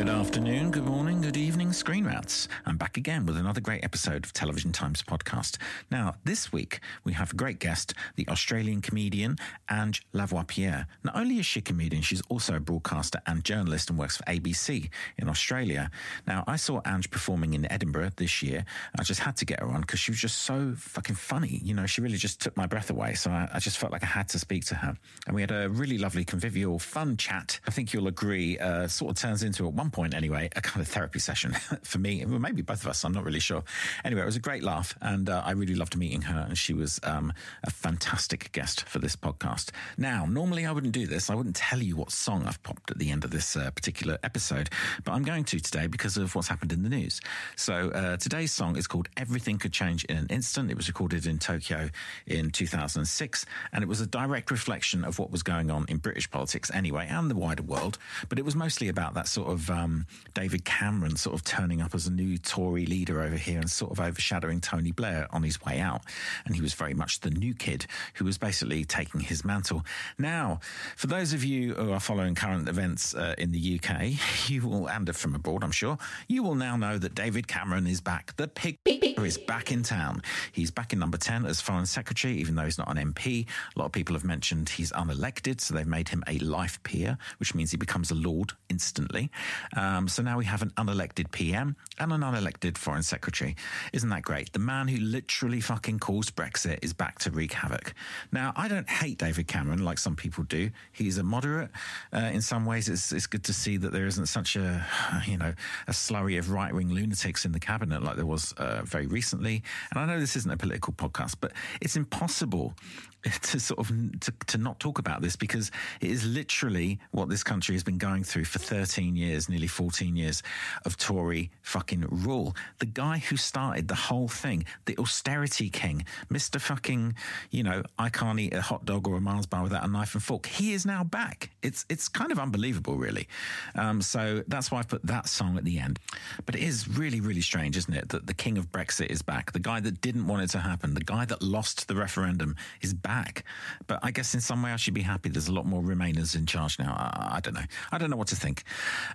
Good afternoon, good morning, good evening, Screen Rats. I'm back again with another great episode of Television Times podcast. Now, this week we have a great guest, the Australian comedian Ange Lavoipierre. Not only is she a comedian, she's also a broadcaster and journalist and works for ABC in Australia. Now, I saw Ange performing in Edinburgh this year. I just had to get her on because she was just so fucking funny. You know, she really just took my breath away. So I, I just felt like I had to speak to her. And we had a really lovely, convivial, fun chat. I think you'll agree, uh, sort of turns into, at one point anyway, a kind of therapy session for me. Maybe both of us, I'm not really sure. Anyway, it was a great laugh. And uh, I really loved meeting her. And she was um, a fantastic guest for this podcast. Now, normally I wouldn't do this. I wouldn't tell you what song I've popped at the end of this uh, particular episode, but I'm going to today because of what's happened in the news. So uh, today's song is called Everything Could Change in an Instant. It was recorded in Tokyo in 2006, and it was a direct reflection of what was going on in British politics anyway, and the wider world. But it was mostly about that sort of um, David Cameron sort of turning up as a new Tory leader over here and sort of overshadowing Tony Blair on his way out. And he was very much the new kid who was basically taking his mantle. Now, for those of you who are following current events uh, in the UK, you will, and from abroad, I'm sure, you will now know that David Cameron is back. The pig is back in town. He's back in number 10 as Foreign Secretary, even though he's not an MP. A lot of people have mentioned he's unelected, so they've made him a life peer, which means he becomes a lord instantly. Um, so now we have an unelected PM and an unelected Foreign Secretary. Isn't that great? The man who literally fucking caused Brexit is back to wreak havoc. Now, I don't hate David Cameron like some people do. He's a moderate. Uh, in some ways, it's, it's good to see that there isn't such a, you know, a slurry of right wing lunatics in the cabinet like there was uh, very recently. And I know this isn't a political podcast, but it's impossible to sort of to, to not talk about this because it is literally what this country has been going through for 13 years, nearly 14 years of Tory fucking rule. The guy who started the whole thing, the austerity king, Mr. fucking, you know, I can't eat a hot dog or a Mars bar without a knife and fork. He is now back. It's it's kind of unbelievable, really. Um, so that's why I put that song at the end. But it is really, really strange, isn't it, that the king of Brexit is back. The guy that didn't want it to happen, the guy that lost the referendum is back back. But I guess in some way I should be happy. There's a lot more Remainers in charge now. I, I don't know. I don't know what to think.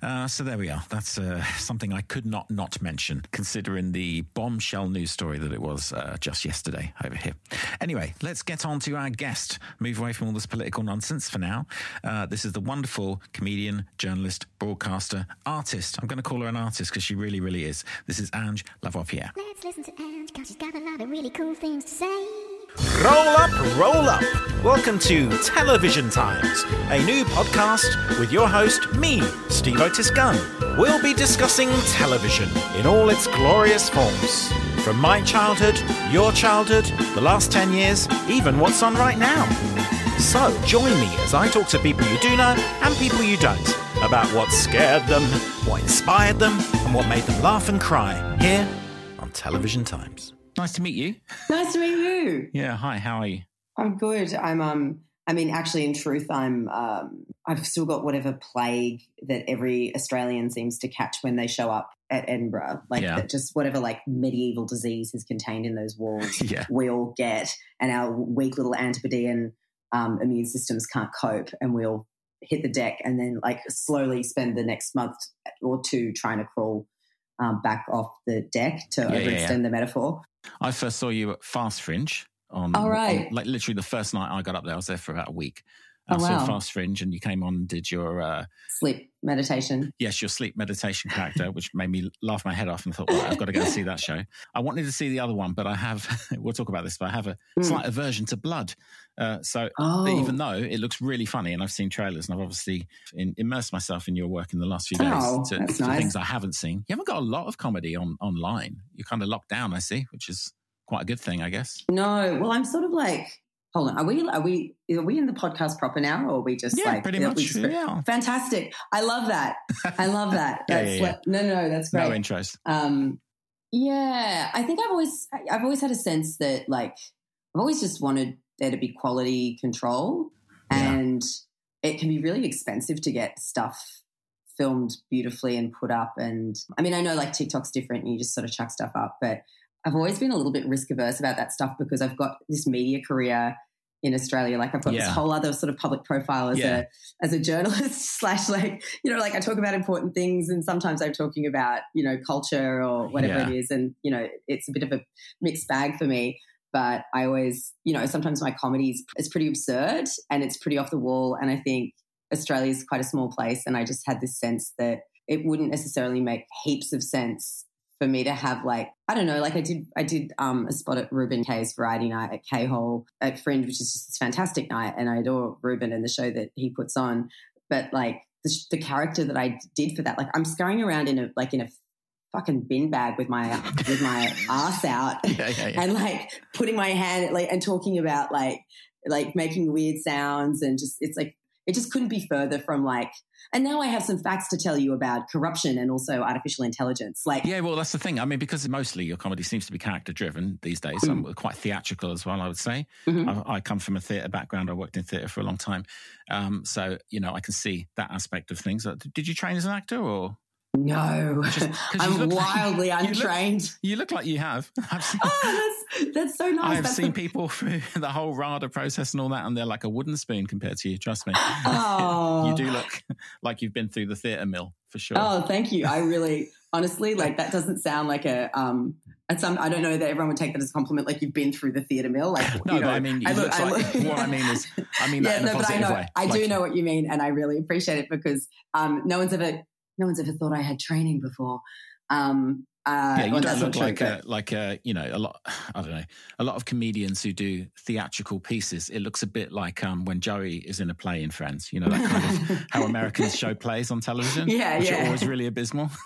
Uh, so there we are. That's uh, something I could not not mention, considering the bombshell news story that it was uh, just yesterday over here. Anyway, let's get on to our guest. Move away from all this political nonsense for now. Uh, this is the wonderful comedian, journalist, broadcaster, artist. I'm going to call her an artist because she really, really is. This is Ange Lavoipierre. Let's listen to Ange, cause she's got a lot of really cool things to say. Roll up, roll up. Welcome to Television Times, a new podcast with your host, me, Steve Otis Gunn. We'll be discussing television in all its glorious forms. From my childhood, your childhood, the last 10 years, even what's on right now. So join me as I talk to people you do know and people you don't about what scared them, what inspired them, and what made them laugh and cry here on Television Times. Nice to meet you. Nice to meet you. Yeah. Hi. How are you? I'm good. I'm um I mean actually in truth I'm um I've still got whatever plague that every Australian seems to catch when they show up at Edinburgh. Like Yeah. that just whatever like medieval disease is contained in those walls Yeah. we all get and our weak little antipodean um, immune systems can't cope and we'll hit the deck and then like slowly spend the next month or two trying to crawl um, back off the deck to Yeah, overextend yeah. the metaphor. I first saw you at Fast Fringe on, Oh, right. on- like literally the first night I got up there. I was there for about a week. I Oh, saw. Fast Fringe, and you came on and did your uh, Sleep meditation. yes, your sleep meditation character, which made me laugh my head off and thought, well, I've got to go and see that show. I wanted to see the other one, but I have. we'll talk about this, but I have a Mm. slight aversion to blood. Uh, so Oh, even though it looks really funny, and I've seen trailers, and I've obviously in, immersed myself in your work in the last few days Oh, to, to nice. things I haven't seen. You haven't got a lot of comedy on online. You're kind of locked down, I see, which is quite a good thing, I guess. No, well, I'm sort of like, hold on, are we are we are we in the podcast proper now, or are we just Yeah, like pretty much. just- Yeah. Fantastic! I love that. I love that. Yeah, That's yeah, what- no, no, that's No great. intros. um, yeah, I think I've always I've always had a sense that like I've always just wanted there to be quality control, Yeah. and it can be really expensive to get stuff filmed beautifully and put up. And I mean, I know like TikTok's different; and you just sort of chuck stuff up, but I've always been a little bit risk averse about that stuff because I've got this media career in Australia. Like I've got Yeah. this whole other sort of public profile as Yeah. a as a journalist slash like you know like I talk about important things and sometimes I'm talking about you know culture or whatever Yeah. it is and you know it's a bit of a mixed bag for me. But I always you know sometimes my comedy is, is pretty absurd and it's pretty off the wall and I think Australia is quite a small place and I just had this sense that it wouldn't necessarily make heaps of sense for me to have like I don't know like I did I did um, a spot at Reuben Kaye's Variety Night at Kaye Hole at Fringe which is just this fantastic night and I adore Reuben and the show that he puts on but like the, the character that I did for that like I'm scurrying around in a like in a fucking bin bag with my with my ass out Yeah, yeah, yeah. and like putting my hand like and talking about like like making weird sounds and just it's like it just couldn't be further from like and now I have some facts to tell you about corruption and also artificial intelligence like Yeah, well, that's the thing. I mean, because mostly your comedy seems to be character driven these days, um, quite theatrical as well, I would say. Mhm. I, I come from a theatre background. I worked in theatre for a long time. Um, so, you know, I can see that aspect of things. Uh, Did you train as an actor or? no Just- I'm look like- wildly you look- untrained You look like you have. Oh that's so nice I've That's seen the- people through the whole RADA process and all that, and they're like a wooden spoon compared to you. Trust me. Oh. you do look like you've been through the theatre mill for sure. Oh, thank you. I really, honestly, like that doesn't sound like a. um at some, I don't know that everyone would take that as a compliment. Like you've been through the theatre mill. Like No, you know, but I mean, it looks like- what I mean is- I mean that yeah, in a no, but I positive know, way. I do know what you mean, and I really appreciate it because um, no one's ever, no one's ever thought I had training before. Um, uh, yeah, you don't look like a, like a, you know a lot. I don't know a lot of comedians who do theatrical pieces. It looks a bit like um, when Joey is in a play in Friends. You know that kind of how Americans show plays on television. Yeah, which yeah. are always really abysmal.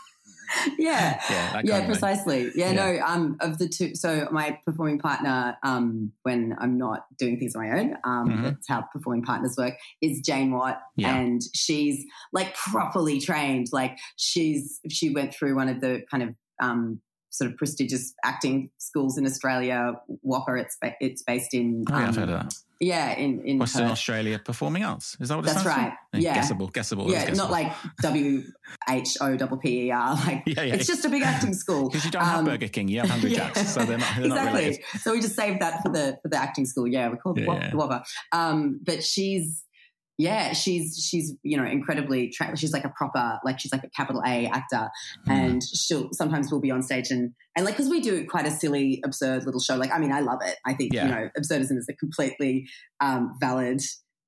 yeah. yeah, yeah, kind of thing. precisely. Yeah, Yeah. no. Um, of the two, so my performing partner, um, when I'm not doing things on my own, um, Mhm. that's how performing partners work. Is Jane Watt, Yeah. and she's like properly trained. Like she's she went through one of the kind of um sort of prestigious acting schools in Australia. WAAPA. It's ba- it's based in Oh, yeah, I've um, heard of that. yeah in in Western Perth. Australia Performing Arts. Is that what it That's right. Yeah. Guessable, guessable. Yeah, that's not like W H O double P E R. Like Yeah, yeah. it's just a big acting school. because you don't have Um, Burger King, you have Hungry yeah. Jacks, so they're not, they're exactly. related. So we just saved that for the for the acting school. Yeah, we called Yeah, yeah. the Whopper. Um, but she's yeah, she's she's you know incredibly. Tra- she's like a proper like she's like a capital A actor, Hmm. and she'll sometimes we'll be on stage and and like because we do quite a silly, absurd little show. Like I mean, I love it. I think Yeah. you know absurdism is a completely um, valid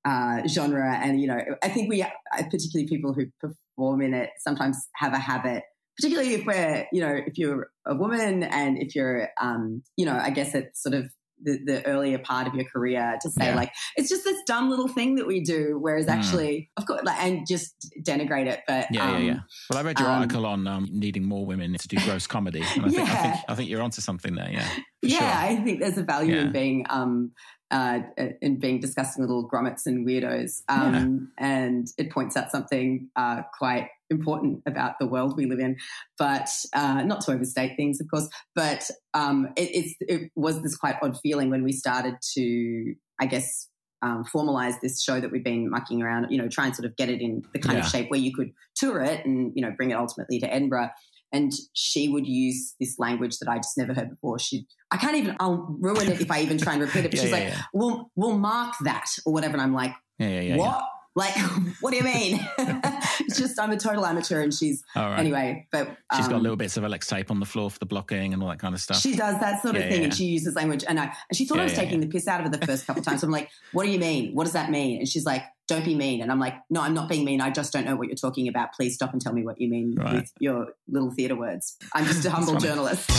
uh, genre, and you know I think we uh, particularly people who perform in it sometimes have a habit particularly if we're, you know, if you're a woman and if you're, um, you know, I guess it's sort of the, the earlier part of your career to say Yeah. like it's just this dumb little thing that we do, whereas Mm. actually, of course, like, and just denigrate it. But Yeah, um, yeah, yeah. Well, I read your um, article on um, needing more women to do gross comedy. And I think, I Yeah. think I think you're onto something there. Yeah, yeah, sure. I think there's a value Yeah. in being um, uh, in being disgusting little grommets and weirdos, um, and it points out something uh, quite important about the world we live in. But uh, not to overstate things, of course. But um, it, it's it was this quite odd feeling when we started to, I guess. Um, formalize this show that we've been mucking around, you know, try and sort of get it in the kind Yeah. of shape where you could tour it and, you know, bring it ultimately to Edinburgh and she would use this language that I just never heard before. She, I can't even, I'll ruin it if I even try and repeat it. But Yeah, she's yeah, like, yeah. "We'll, we'll mark that or whatever." And I'm like, yeah, yeah, yeah. "What? Like, what do you mean?" it's just I'm a total amateur, and she's right. anyway. But She's got um, little bits of Alex tape on the floor for the blocking and all that kind of stuff. She does that sort of Yeah, thing, yeah, and she uses language. And I, and she thought I was taking the piss out of her the first couple of times. I'm like, "What do you mean? What does that mean?" And she's like, "Don't be mean." And I'm like, "No, I'm not being mean. I just don't know what you're talking about. Please stop and tell me what you mean Right. with your little theatre words. I'm just a humble journalist."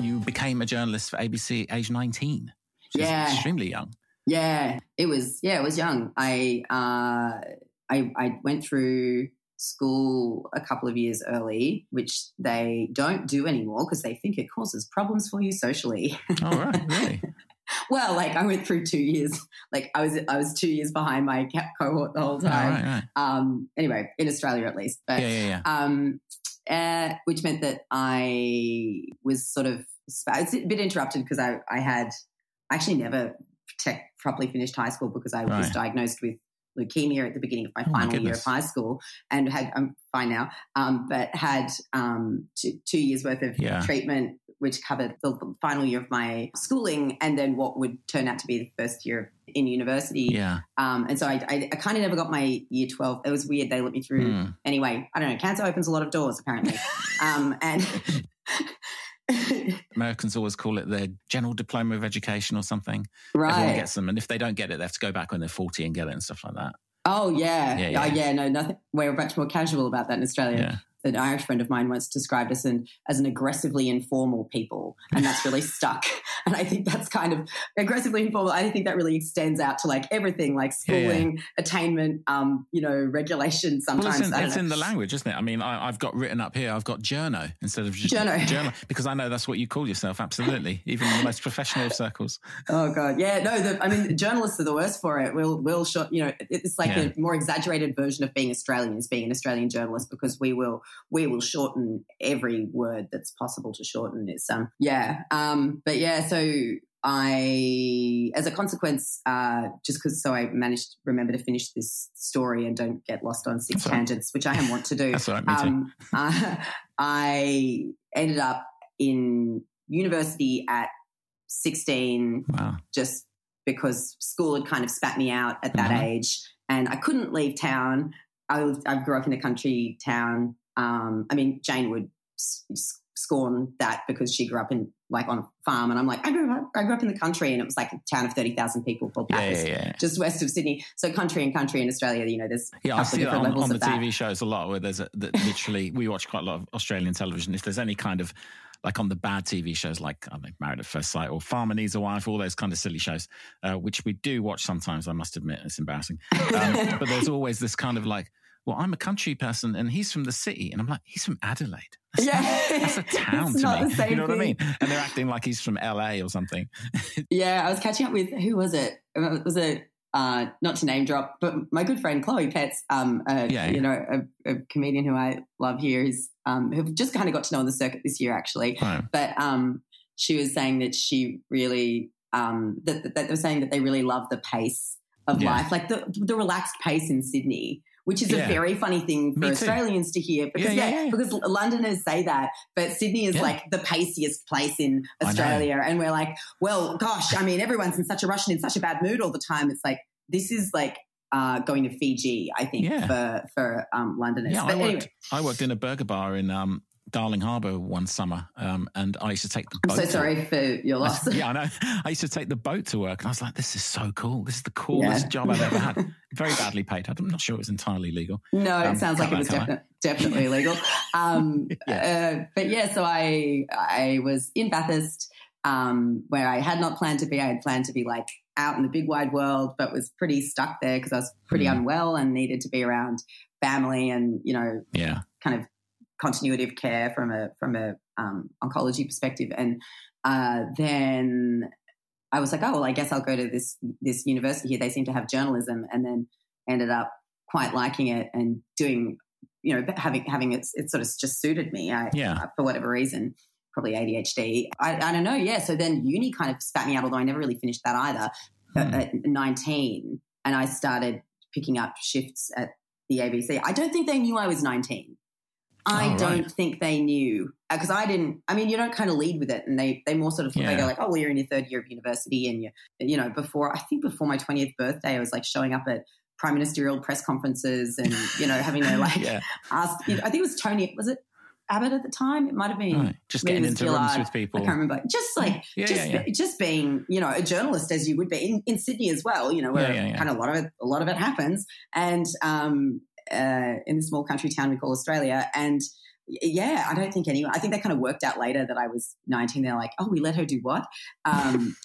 you became a journalist for ABC age 19. Which is Yeah. extremely young. Yeah, it was. Yeah, it was young. I uh, I I went through school a couple of years early, which they don't do anymore because they think it causes problems for you socially. Oh, right, really? well, like I went through two years. Like I was I was two years behind my cohort the whole Oh, time. right, right. Um, anyway, in Australia at least, but Yeah, yeah, yeah. um, uh, which meant that I was sort of it's a bit interrupted because I, I had actually never tech, properly finished high school because I was diagnosed with leukemia at the beginning of my Oh, my final year of high school, and had I'm fine now, um, but had um, two, two years worth of Yeah. treatment, which covered the final year of my schooling, and then what would turn out to be the first year in university. Yeah. Um, and so I, I, I kind of never got my year 12. It was weird. They let me through. Hmm. Anyway, I don't know. Cancer opens a lot of doors, apparently. um, and Americans always call it their general diploma of education or something. Everyone right. gets them. And if they don't get it, they have to go back when they're 40 and get it and stuff like that. Oh, yeah. Yeah, Yeah, yeah. yeah. no, nothing. We're much more casual about that in Australia. Yeah. An Irish friend of mine once described us an, as an aggressively informal people, and that's really stuck. And I think that's kind of aggressively informal. I think that really extends out to like everything, like Yeah, yeah. schooling, attainment, um, you know, regulation. Well, Sometimes it's, in, in the language, isn't it? I mean, I, I've got written up here, I've got journo instead of just Journo. journal because I know that's what you call yourself. Absolutely. Even in the most professional of circles. Oh god, yeah, no. The, I mean, journalists are the worst for it. We'll, we'll short, you know, it's like Yeah. a more exaggerated version of being Australian is being an Australian journalist because we will, we will shorten every word that's possible to shorten. It's um, yeah, um, but yeah. So I, as a consequence, uh, just because so I managed to remember to finish this story and don't get lost on six That's all right. tangents, which I am want to do. That's right. Um, uh, I ended up in university at 16 Wow. just because school had kind of spat me out at that Mhm. age and I couldn't leave town. I, I grew up in a country town. Um, I mean, Jane would s- scorn that because she grew up in like on a farm and I'm like, I grew up, I grew up in the country and it was like a town of 30,000 people called Yeah, Bathurst, yeah, yeah. just west of Sydney. So country and country in Australia, you know, there's Yeah, I see of that different on, on the that. TV shows a lot where there's a, that literally, we watch quite a lot of Australian television. If there's any kind of, like on the bad TV shows like I don't Married at First Sight or Farmer Needs a Wife, all those kind of silly shows, uh, which we do watch sometimes, I must admit. It's embarrassing. Um, but there's always this kind of like, well, I'm a country person and he's from the city. And I'm like, he's from Adelaide. That's, Yeah. that's a town to me. you know what I mean? And they're acting like he's from LA or something. Yeah, I was catching up with who was it? It was a uh, not to name drop, but my good friend Chloe Petts, um, uh, Yeah, you know, a, a comedian who I love here, is um, who just kind of got to know on the circuit this year actually. Right. But um, she was saying that she really um, that, that they were saying that they really love the pace of Yeah. life, like the the relaxed pace in Sydney. Which is Yeah. a very funny thing for Australians to hear because Yeah, yeah, yeah, because Londoners say that, but Sydney is like the paciest place in Australia, and we're like, well, gosh, I mean, everyone's in such a rush and in such a bad mood all the time. It's like this is like uh, going to Fiji, I think, for for um, Londoners. Yeah, but I worked, anyway, I worked in a burger bar in um, Darling Harbour one summer, um, and I used to take the I'm boat. so to- sorry for your loss. yeah, I know. I used to take the boat to work, and I was like, "This is so cool. This is the coolest Yeah. job I've ever had." Very badly paid. I'm not sure it was entirely legal. No, it Um, sounds like it was definitely illegal. Um, uh, but yeah, so I I was in Bathurst, um, where I had not planned to be. I had planned to be like out in the big wide world, but was pretty stuck there because I was pretty Hmm. unwell and needed to be around family and you know Yeah, kind of continuity of care from a from a um, oncology perspective. And uh, then I was like, oh well, I guess I'll go to this this university here. They seem to have journalism, and then ended up quite liking it and doing, you know, having having it, it sort of just suited me. I, Yeah. uh, for whatever reason. Probably ADHD. I, I don't know. Yeah. So then uni kind of spat me out, although I never really finished that either. Hmm. At 19, and I started picking up shifts at the ABC. I don't think they knew I was 19. I Oh, don't think they knew because I didn't. I mean, you don't kind of lead with it, and they they more sort of they Yeah. go like, "Oh, well, you're in your third year of university, and you you know before I think before my 20th birthday, I was like showing up at prime ministerial press conferences and you know having to like yeah, ask. I think it was Tony. Was it Abbott at the time? It might have been. right. Just getting into rooms with people. I can't remember. Just like Yeah, just yeah, yeah. just being you know a journalist as you would be in, in Sydney as well. You know where kind of a lot of it a lot of it happens, and um, uh, in the small country town we call Australia, and yeah, I don't think anyone. I think they kind of worked out later that I was nineteen. They're like, oh, we let her do what? Um,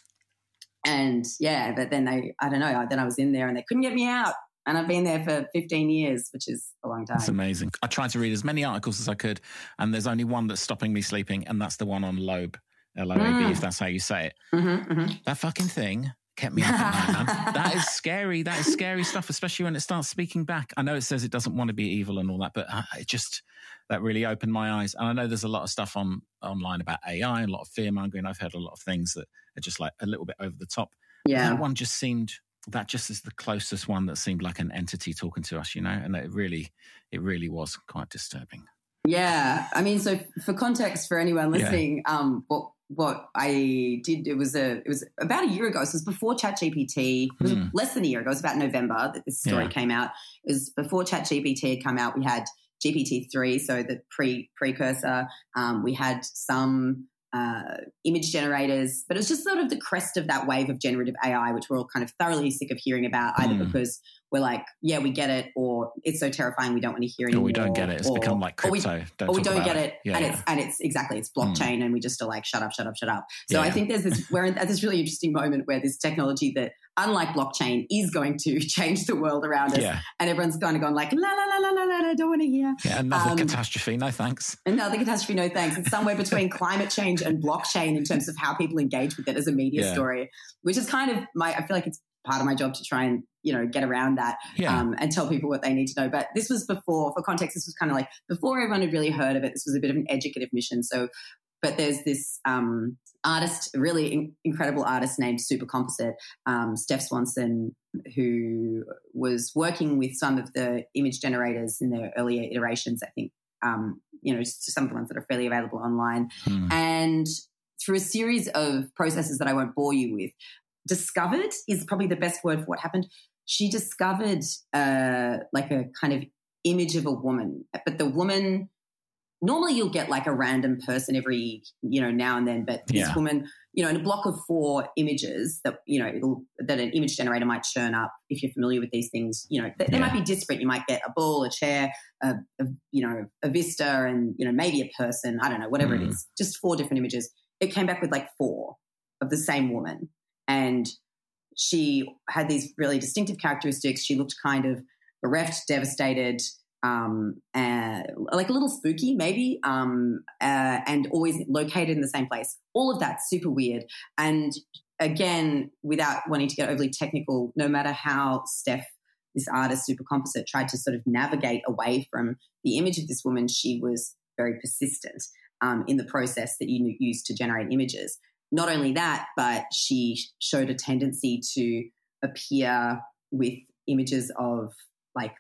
and yeah, but then they I don't know. Then I was in there and they couldn't get me out. And I've been there for 15 years, which is a long time. That's amazing. I tried to read as many articles as I could, and there's only one that's stopping me sleeping, and that's the one on Loab, L O A B, Mm. if that's how you say it. Mhm, mhm. That fucking thing kept me up at night, man. That is scary. That is scary stuff, especially when it starts speaking back. I know it says it doesn't want to be evil and all that, but uh, it just that really opened my eyes. And I know there's a lot of stuff on online about AI and a lot of fear mongering. I've heard a lot of things that are just like a little bit over the top. Yeah. That one just seemed that just is the closest one that seemed like an entity talking to us, you know, and it really, it really was quite disturbing. Yeah, I mean, so for context for anyone listening, yeah. um, what what I did it was a it was about a year ago. So it was before ChatGPT. It was hmm. less than a year ago. It was about November that this story yeah. came out. It was before ChatGPT had come out. We had GPT three, so the pre precursor. Um, we had some uh, image generators, but it was just sort of the crest of that wave of generative AI, which we're all kind of thoroughly sick of hearing about, either mm. because we're like, yeah, we get it, or it's so terrifying we don't want to hear it. Or we don't get it. It's or, become like crypto. Or we don't, or we don't get it, it. Yeah, and yeah. it's and it's exactly it's blockchain, mm. and we just are like, shut up, shut up, shut up. So yeah, I think there's this we're at this really interesting moment where this technology that, unlike blockchain, is going to change the world around us, and everyone's kind of gone like, la la la la la la, I don't want to hear. Yeah, another um, catastrophe. No thanks. Another catastrophe. No thanks. It's somewhere between climate change and blockchain in terms of how people engage with it as a media story, which is kind of my. I feel like it's part of my job to try and you know get around that yeah. um, and tell people what they need to know but this was before for context this was kind of like before everyone had really heard of it this was a bit of an educative mission so but there's this um, artist really in- incredible artist named Supercomposite um, steph swanson who was working with some of the image generators in their earlier iterations i think um, you know some of the ones that are fairly available online mm. and through a series of processes that I won't bore you with, discovered is probably the best word for what happened. She discovered uh, like a kind of image of a woman, but the woman normally you'll get like a random person every you know now and then, but this yeah. woman, you know, in a block of four images that you know that an image generator might churn up. If you're familiar with these things, you know they, yeah. they might be disparate. You might get a ball, a chair, a, a, you know a vista, and you know maybe a person. I don't know, whatever mm. it is. Just four different images. It came back with like four of the same woman and she had these really distinctive characteristics. She looked kind of bereft, devastated, um, uh, like a little spooky, maybe, um, uh, and always located in the same place. All of that super weird. And again, without wanting to get overly technical, no matter how Steph, this artist, Supercomposite, tried to sort of navigate away from the image of this woman, she was very persistent um, in the process that you use to generate images not only that, but she showed a tendency to appear with images of like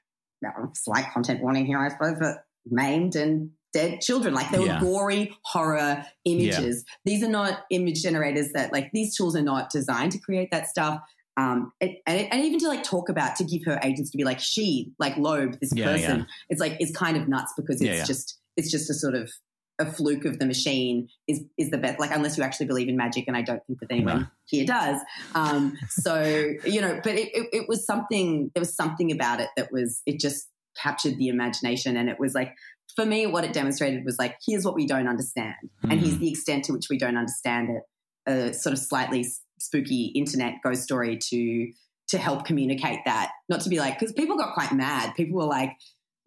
slight content warning here, I suppose, but maimed and dead children. Like they were gory horror images. Yeah. These are not image generators that like these tools are not designed to create that stuff. Um, and, and, even to like talk about to give her agents to be like she like Loab this yeah, person it's like it's kind of nuts because it's just it's just a sort of a fluke of the machine is is the best. Like unless you actually believe in magic, and I don't think that anyone no. here does. Um, so you know, but it, it, it, was something. There was something about it that was it just captured the imagination, and it was like for me, what it demonstrated was like here's what we don't understand, mm. and here's hmm. the extent to which we don't understand it. A sort of slightly spooky internet ghost story to to help communicate that, not to be like because people got quite mad. People were like.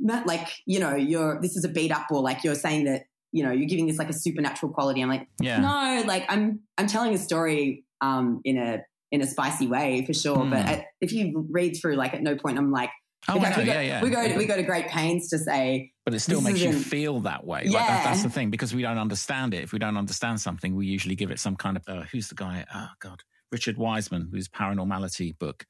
Like you know, you're this is a beat up, or like you're saying that you know, you're giving this like a supernatural quality. I'm like, yeah. no, like I'm I'm telling a story um, in a in a spicy way for sure. Mm. But at, if you read through, like at no point I'm like, Oh, fact, we, go, yeah, yeah. we go to, we go to great pains to say, but it still makes you feel that way. Yeah. Like that, that's the thing because we don't understand it. If we don't understand something, we usually give it some kind of uh, who's the guy? Oh God, Richard Wiseman, whose Paranormality book.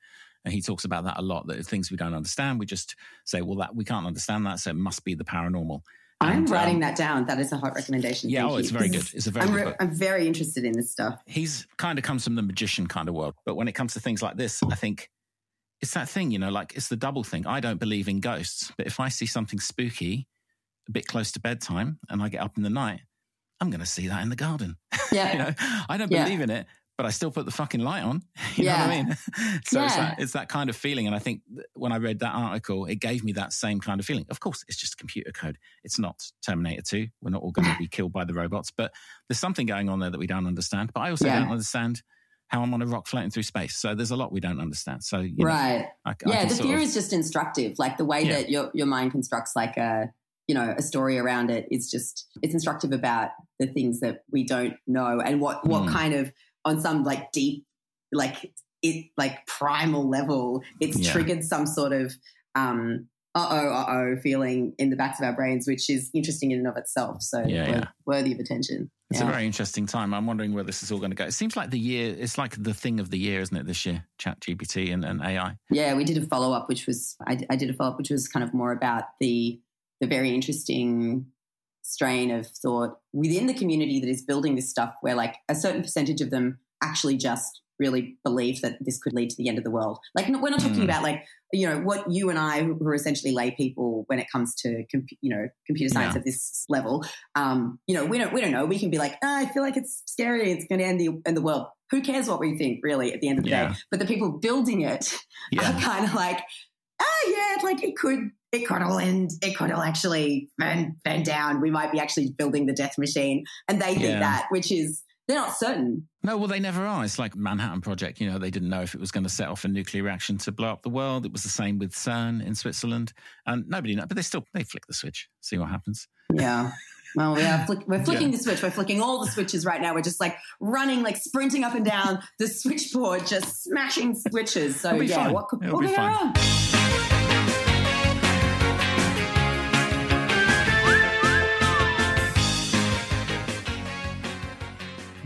And he talks about that a lot. That things we don't understand, we just say, well, that we can't understand that, so it must be the paranormal. I'm writing um, that down. That is a hot recommendation. Yeah, oh, it's very good. It's a very I'm, re- good I'm very interested in this stuff. He's kind of comes from the magician kind of world. But when it comes to things like this, I think it's that thing, you know, like it's the double thing. I don't believe in ghosts, but if I see something spooky a bit close to bedtime and I get up in the night, I'm going to see that in the garden. Yeah. you know, I don't believe yeah. in it, but I still put the fucking light on. You yeah. know what I mean? so yeah. it's, that, it's that kind of feeling. And I think when I read that article, it gave me that same kind of feeling. Of course, it's just computer code. It's not Terminator 2. We're not all going to be killed by the robots, but there's something going on there that we don't understand. But I also yeah. don't understand how I'm on a rock floating through space. So there's a lot we don't understand. So, you know, right. I, yeah, I the fear of, is just instructive. Like the way that your, your mind constructs like a, you know, a story around it is just, it's instructive about the things that we don't know and what, what mm. kind of, on some like deep, like it, like primal level, it's yeah. triggered some sort of, um, uh oh, uh oh feeling in the backs of our brains, which is interesting in and of itself. So yeah, yeah. worthy of attention. It's Yeah. a very interesting time. I'm wondering where this is all going to go. It seems like the year, it's like the thing of the year, isn't it, this year? Chat GPT and, and AI. Yeah, we did a follow up, which was I, I did a follow up, which was kind of more about the the very interesting strain of thought within the community that is building this stuff, where like a certain percentage of them actually just really believe that this could lead to the end of the world. Like we're not talking Mm. about like you know what you and I, who are essentially lay people, when it comes to you know computer science Yeah. at this level, um, you know we don't we don't know. We can be like, "Ah, I feel like it's scary. It's going to end the end the world. Who cares what we think, really? At the end of the Yeah. day, but the people building it Yeah. are kind of like, oh yeah, like it could, it could all end, it could all actually burn, burn down. We might be actually building the death machine, and they think Yeah. that, which is they're not certain. No, well, they never are. It's like Manhattan Project. You know, they didn't know if it was going to set off a nuclear reaction to blow up the world. It was the same with CERN in Switzerland, and nobody knows. But they still they flick the switch, see what happens. Yeah. Well, we are flick, we're flicking the switch. We're flicking all the switches right now. We're just like running, like sprinting up and down the switchboard, just smashing switches. So yeah, fine. what could, It'll what be could go wrong?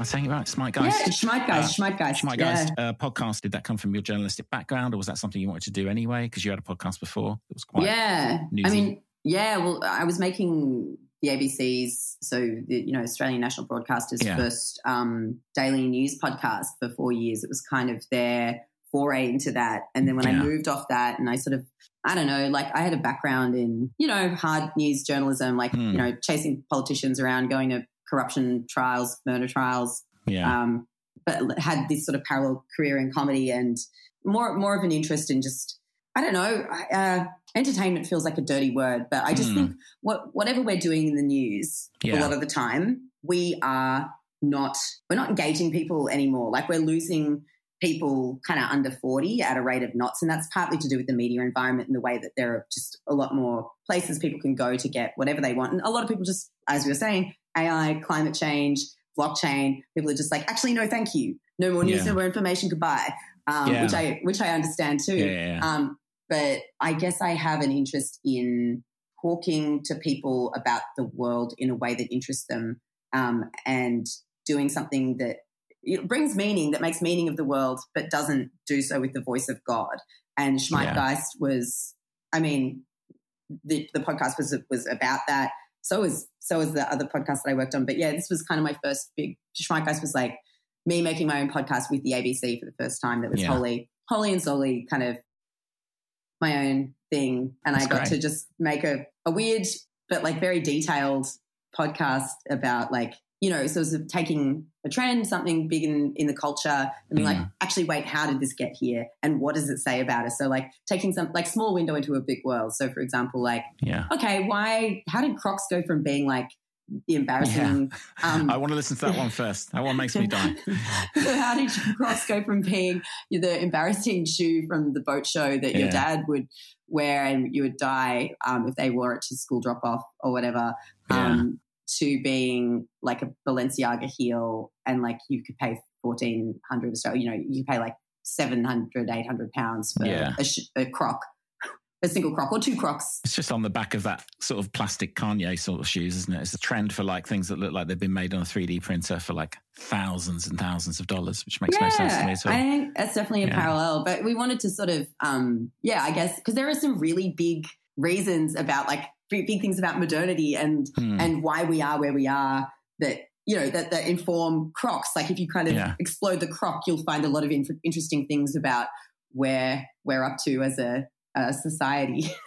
Saying it right? Schmeitgeist. Yeah, Schmeitgeist, Uh, Schmeitgeist. Schmeitgeist yeah. uh, podcast. Did that come from your journalistic background, or was that something you wanted to do anyway? Because you had a podcast before that was quite. yeah. I mean, yeah. Well, I was making the ABC's, so the you know Australian National Broadcasters' Yeah. first um, daily news podcast for four years. It was kind of their foray into that, and then when I moved off that, and I sort of I don't know, like I had a background in you know hard news journalism, like Hmm. you know chasing politicians around, going to corruption trials, murder trials, yeah, um, but had this sort of parallel career in comedy and more more of an interest in just I don't know. Uh, entertainment feels like a dirty word, but I just Hmm. think what whatever we're doing in the news a lot of the time, we are not we're not engaging people anymore. Like we're losing people kind of under 40 at a rate of knots and that's partly to do with the media environment and the way that there are just a lot more places people can go to get whatever they want and a lot of people just as we were saying ai climate change blockchain people are just like actually no thank you no more news Yeah. no more information goodbye um, Yeah. which i which i understand too yeah, um, but I guess I have an interest in talking to people about the world in a way that interests them um, and doing something that it brings meaning, that makes meaning of the world, but doesn't do so with the voice of God. And Schmeitgeist was, I mean, the, the podcast was was about that. So was so was the other podcast that I worked on. But yeah, this was kind of my first big. Schmeitgeist was like me making my own podcast with the ABC for the first time. That was Yeah. wholly, wholly and solely kind of my own thing, and That's I got great. to just make a, a weird but like very detailed podcast about like you know so it was taking a trend something big in, in the culture and being like Mm. actually wait how did this get here and what does it say about us so like taking some like small window into a big world so for example like yeah. okay why how did crocs go from being like the embarrassing um I want to listen to that one first. That one makes me die. so how did Crocs go from being the embarrassing shoe from the boat show that your dad would wear and you would die um, if they wore it to school drop off or whatever, um, to being like a Balenciaga heel and like you could pay fourteen hundred Australia, you know, you pay like 700, 800 pounds for Yeah. a, sh- a croc, a single croc or two crocs. It's just on the back of that sort of plastic Kanye sort of shoes, isn't it? It's a trend for like things that look like they've been made on a 3D printer for like thousands and thousands of dollars, which makes no sense to me at all. I think that's definitely a Yeah. parallel. But we wanted to sort of, um, yeah, I guess, because there are some really big reasons about like big, big things about modernity and Hmm. and why we are where we are that you know that that inform Crocs. Like if you kind of Yeah. explode the Croc, you'll find a lot of inf- interesting things about where we're up to as a, a society.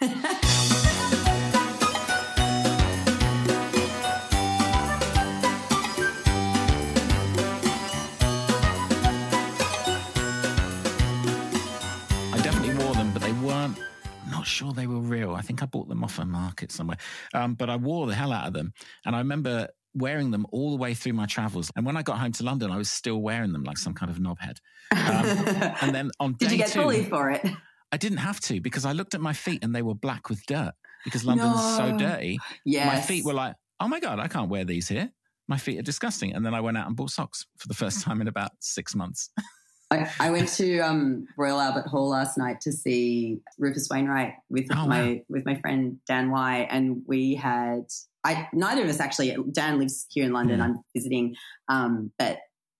sure they were real. I think I bought them off a market somewhere. Um, but I wore the hell out of them, and I remember wearing them all the way through my travels. And when I got home to London, I was still wearing them like some kind of knobhead. Um, and then on Did you get two, bullied for it? I didn't have to because I looked at my feet and they were black with dirt because London's so dirty. Yes. My feet were like, oh my God, I can't wear these here. My feet are disgusting. And then I went out and bought socks for the first time in about six months. I, I went to um, Royal Albert Hall last night to see Rufus Wainwright with Oh, my wow. with my friend Dan Y, and we had I neither of us actually. Dan lives here in London. Mm. I'm visiting, um, but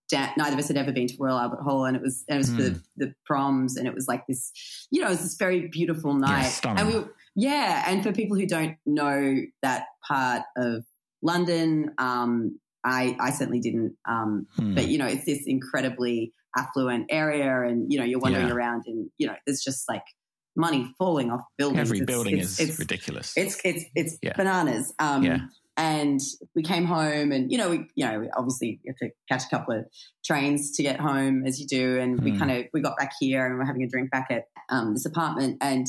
Dan, neither of us had ever been to Royal Albert Hall, and it was and it was for the, Mm. the proms, and it was like this, you know, it was this very beautiful night. stunning. and we, yeah, and for people who don't know that part of London, um, I I certainly didn't. Um, Hmm. but you know, it's this incredibly affluent area, and you know, you're wandering Yeah. around, and you know, there's just like money falling off buildings. Every It's- building it's- is it's, ridiculous. it's it's it's Yeah. bananas. Um, Yeah. And we came home, and you know, we you know, obviously you have to catch a couple of trains to get home, as you do. And we Hmm. kind of we got back here, and we're having a drink back at um, this apartment, and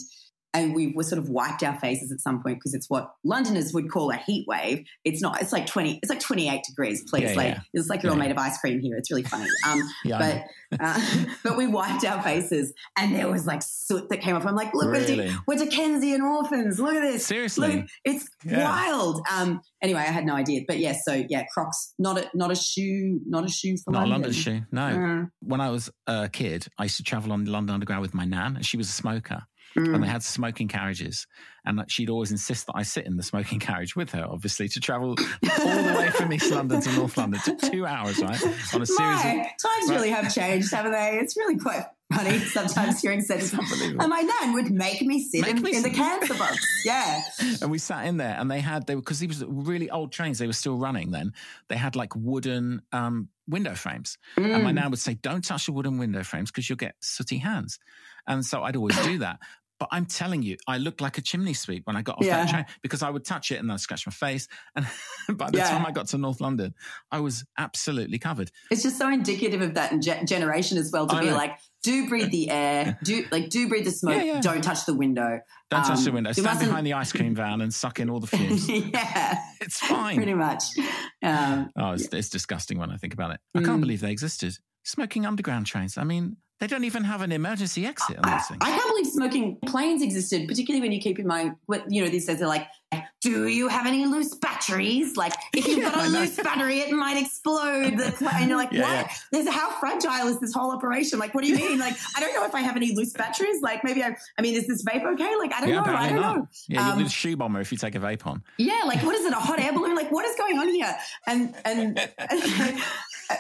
and we were sort of wiped our faces at some point because it's what Londoners would call a heat wave. It's not. It's like twenty. It's like twenty eight degrees. Please, Yeah, like yeah. it's like you're all Yeah. made of ice cream here. It's really funny. Um, but uh, but we wiped our faces, and there was like soot that came off. I'm like, look, we're, Really? We're Dickensian orphans. Look at this. seriously. Look, it's wild. Um. Anyway, I had no idea, but yes. so yeah, Crocs. Not a not a shoe. Not a shoe for Not a London. London shoe. No. Mm, When I was a kid, I used to travel on the London Underground with my nan, and she was a smoker. Mm. and they had smoking carriages. And she'd always insist that I sit in the smoking carriage with her, obviously, to travel all the way from East London to North London. It took two hours, right? On a series My, of. times really have changed, haven't they? It's really quite funny sometimes hearing sentences. unbelievable. And my nan would make me sit Make in, me in the cancer box. Yeah. And we sat in there, and they had, they were, because these were really old trains, they were still running then. They had like wooden um, window frames. And my Mm. nan would say, Don't touch the wooden window frames because you'll get sooty hands. And so I'd always do that. But I'm telling you, I looked like a chimney sweep when I got off Yeah. that train because I would touch it and then I'd scratch my face. And by the Yeah. time I got to North London, I was absolutely covered. It's just so indicative of that ge- generation as well to I be know. like, do breathe the air, do like do breathe the smoke, Yeah, yeah. don't touch the window. Don't touch the Um, window. Stand behind the ice cream van and suck in all the fumes. yeah, it's fine. pretty much. Um, Oh, it's, it's disgusting when I think about it. I can't Mm. believe they existed. Smoking underground trains. I mean, they don't even have an emergency exit on I, these things. I can't believe smoking planes existed, particularly when you keep in mind what you know. These days they're like, "Do you have any loose batteries? Like, if you've Yeah, got a loose battery, it might explode." The pla-" And you're like, Yeah, "What? yeah. There's how fragile is this whole operation? Like, what do you mean? Like, I don't know if I have any loose batteries. Like, maybe I. I mean, is this vape okay? Like, I don't know. I don't not. know. Yeah, you'll Um, a shoe bomber if you take a vape on. Yeah, like what is it? A hot air balloon? Like what is going on here? And and,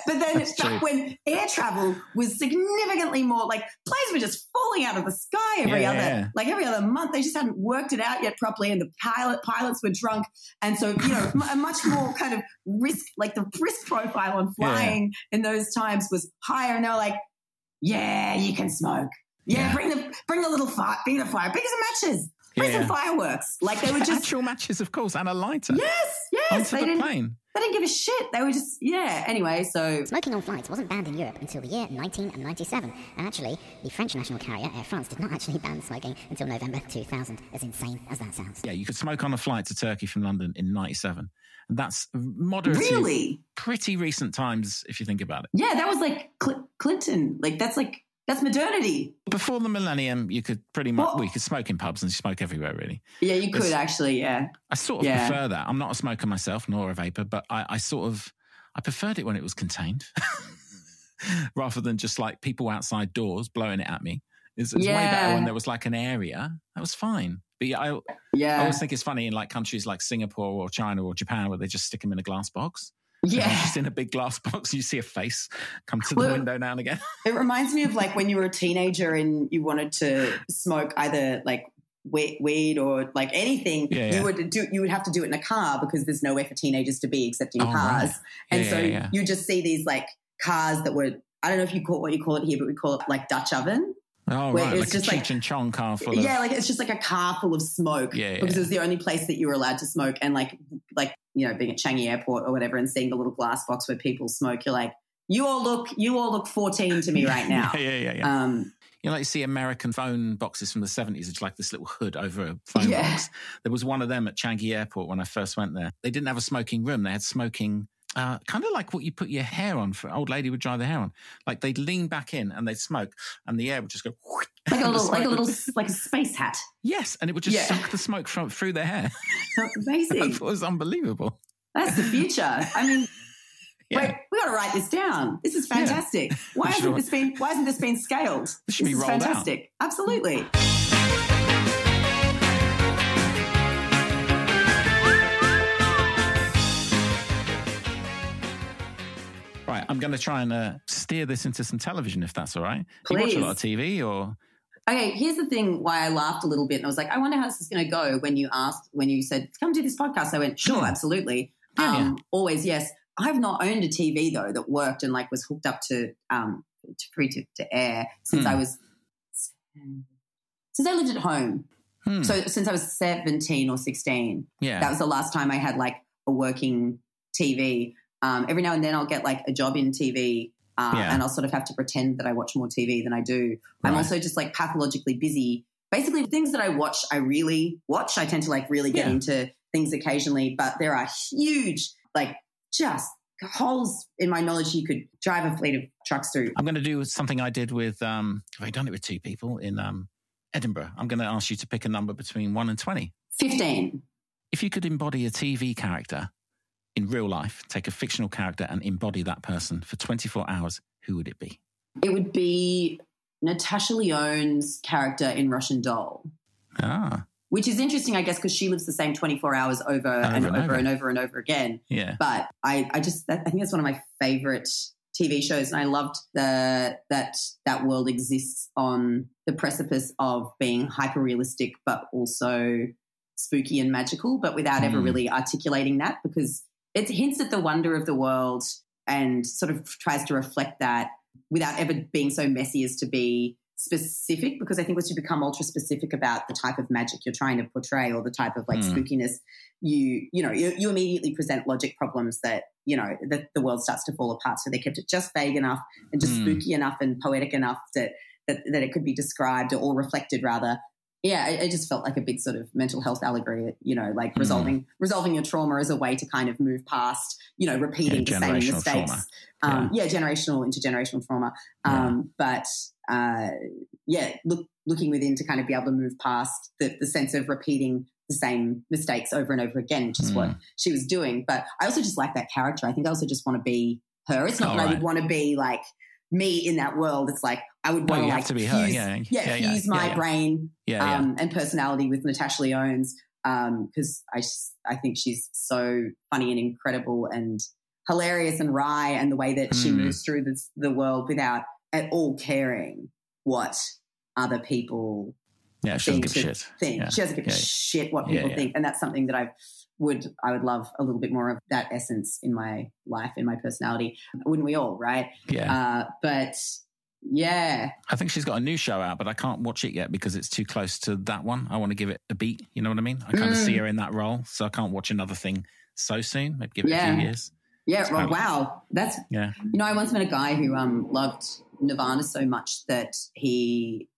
but then That's true. when air travel was significantly more like planes were just falling out of the sky every Yeah, other yeah. like every other month. They just hadn't worked it out yet properly, and the pilot pilots were drunk, and so you know a much more kind of risk like the risk profile on flying in those times was higher, and they were like, yeah, you can smoke. Yeah, Yeah. bring the bring the little fire, bring the fire, bring some matches, bring Yeah, some fireworks. Like they were just Actual matches, of course, and a lighter Yes, yes. onto They the didn't, plane. they didn't give a shit. They were just, yeah. Anyway, so Smoking on flights wasn't banned in Europe until the year 1997. And actually, the French national carrier Air France did not actually ban smoking until November 2000, as insane as that sounds. Yeah, you could smoke on a flight to Turkey from London in '97, and that's moderately really, pretty recent times if you think about it. yeah, that was like Cl- Clinton. Like that's like that's modernity. Before the millennium, you could pretty much What? well, you could smoke in pubs and smoke everywhere, really. Yeah, you could It's- actually. Yeah, I sort of Yeah. prefer that. I'm not a smoker myself, nor a vapor, but I, I sort of I preferred it when it was contained, rather than just like people outside doors blowing it at me. It's, it's way better when there was like an area that was fine. But yeah, I, I always think it's funny in like countries like Singapore or China or Japan where they just stick them in a glass box. Yeah. just in a big glass box. You see a face come to the Well- window now and again. It reminds me of like when you were a teenager and you wanted to smoke either like we- weed or like anything. Yeah, yeah. You would do. You would have to do it in a car because there's nowhere for teenagers to be except in Oh, cars. right. And Yeah, so you just see these like cars that were. I don't know if you call what you call it here, but we call it like Dutch oven. Oh, right. it's Like a just Cheech like- and Chong car full of. yeah, like it's just like a car full of smoke Yeah, yeah, because yeah. it was the only place that you were allowed to smoke. And like, like you know, being at Changi Airport or whatever, and seeing the little glass box where people smoke, you're like, you all look, you all look 14 to me right now. yeah, yeah, yeah. yeah. Um, You know, like you see American phone boxes from the 70s. It's like this little hood over a phone Yeah. box. There was one of them at Changi Airport when I first went there. They didn't have a smoking room. They had smoking, uh, kind of like what you put your hair on for old lady would dry their hair on. Like they'd lean back in and they'd smoke and the air would just go. like a little, like a little, like a space hat. yes. And it would just Yeah. suck the smoke from through their hair. I Amazing. it was unbelievable. That's the future. I mean, Yeah. wait, we got to write this down. This is fantastic. Why hasn't this been? Why hasn't this been scaled? This should be is rolled out. fantastic. Absolutely. Right, I'm going to try and uh, steer this into some television, if that's all right. Do you watch a lot of TV, or Okay, here's the thing why I laughed a little bit and I was like, I wonder how this is going to go when you asked, when you said, come do this podcast. I went, sure, Hmm. absolutely. Yeah, um, Always, yes. I've not owned a TV though that worked and like was hooked up to, um, to free to, to air since Hmm. I was, since I lived at home. Hmm, So since I was 17 or 16, yeah, that was the last time I had like a working TV. Um, every now and then I'll get like a job in TV uh, Yeah. and I'll sort of have to pretend that I watch more TV than I do. I'm also just like pathologically busy. Basically, things that I watch, I really watch. I tend to like really get Yeah. into things occasionally, but there are huge, like just holes in my knowledge you could drive a fleet of trucks through. I'm going to do something I did with. Um, have I done it with two people in um, Edinburgh? I'm going to ask you to pick a number between one and twenty. 15. If you could embody a TV character in real life, take a fictional character and embody that person for 24 hours, who would it be? It would be Natasha Lyonne's character in Russian Doll. Ah, which is interesting, I guess, because she lives the same 24 hours over, and, and over, over. and over and over again. yeah. But I, I just, I think that's one of my favorite TV shows, and I loved the that that world exists on the precipice of being hyper realistic, but also spooky and magical, but without ever Mm. really articulating that, because it hints at the wonder of the world and sort of tries to reflect that without ever being so messy as to be specific because I think once you become ultra specific about the type of magic you're trying to portray or the type of like Mm. spookiness, you you know you, you immediately present logic problems that you know that the world starts to fall apart. So they kept it just vague enough and just Mm. spooky enough and poetic enough that that, that it could be described or reflected rather. Yeah, it, it just felt like a big sort of mental health allegory. You know, like Mm. resolving resolving your trauma as a way to kind of move past you know repeating Yeah, the same mistakes. Um, yeah. generational intergenerational trauma. Yeah. Um, But uh, yeah, look, looking within to kind of be able to move past the, the sense of repeating the same mistakes over and over again, which is Mm. what she was doing. But I also just like that character. I think I also just want to be her. It's not Oh, that I would want to be like me in that world. It's like I would want to like to be fuse, her. Yeah, yeah, yeah, yeah, fuse yeah, my yeah. brain um, and personality with Natasha Lyonne's because I I think she's so funny and incredible and hilarious and wry, and the way that she Hmm. moves through this, the world without at all caring what other people yeah, she doesn't think. give a shit. think. She doesn't give a shit what people think, and that's something that I would I would love a little bit more of that essence in my life in my personality. Wouldn't we all? Right? Yeah. Uh, but yeah, I think she's got a new show out, but I can't watch it yet because it's too close to that one. I want to give it a beat. You know what I mean? I kind of Mm. see her in that role, so I can't watch another thing so soon. Maybe give it a few years. yeah. Well, wow, that's Yeah. You know, I once met a guy who um, loved Nirvana so much that he,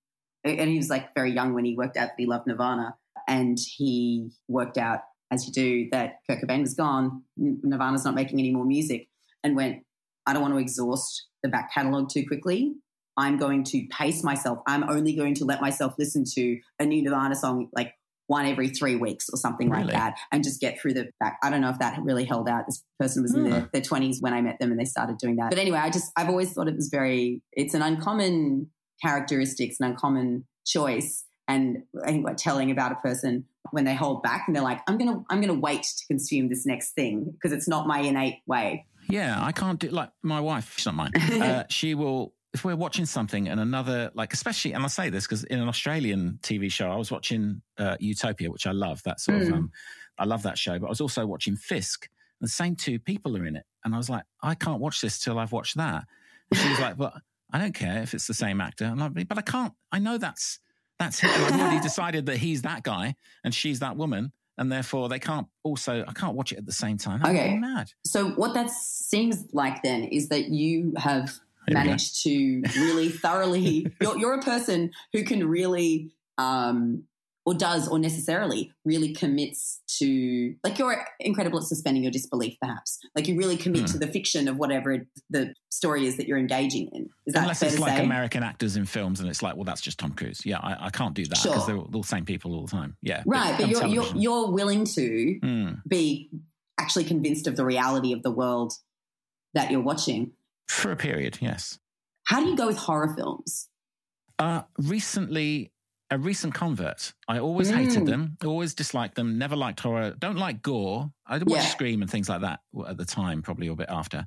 and he was like very young when he worked out that he loved Nirvana, and he worked out, as you do, that Kurt Cobain was gone, Nirvana's not making any more music, and went, I don't want to exhaust the back catalogue too quickly. I'm going to pace myself. I'm only going to let myself listen to a new Nirvana song like one every three weeks or something like that and just get through the back. I don't know if that really held out. This person was in Hmm. their, their 20s when I met them and they started doing that. But anyway, I just, I've always thought it was very, it's an uncommon characteristic, it's an uncommon choice. And I think what telling about a person when they hold back and they're like, I'm to, I'm to wait to consume this next thing because it's not my innate way. Yeah, I can't do like my wife. She's not mine. Uh, she will if we're watching something and another like especially and I say this because in an Australian TV show I was watching uh, Utopia, which I love. That sort of Mm. um, I love that show. But I was also watching Fisk. And the same two people are in it, and I was like, I can't watch this till I've watched that. And she was like, But I don't care if it's the same actor. And I'm like, but I can't. I know that's that's him. I've already decided that he's that guy and she's that woman, and therefore they can't also. I can't watch it at the same time. Okay. mad. So what that seems like then is that you have Here managed to really thoroughly. You're, you're a person who can really, um, or does, or necessarily really commits to. Like you're incredible at suspending your disbelief, perhaps. Like you really commit Hmm. to the fiction of whatever the story is that you're engaging in. Is that Unless it's like say? American actors in films, and it's like, well, that's just Tom Cruise. Yeah, I, I can't do that because Sure. they're all the same people all the time. Yeah, right, but on you're, you're you're willing to Mm. be actually convinced of the reality of the world that you're watching. for a period. Yes. How do you go with horror films? Uh, recently, a recent convert. I always hated Mm. them. Always disliked them. Never liked horror. Don't like gore. I watched Yeah. Scream and things like that at the time, probably a bit after.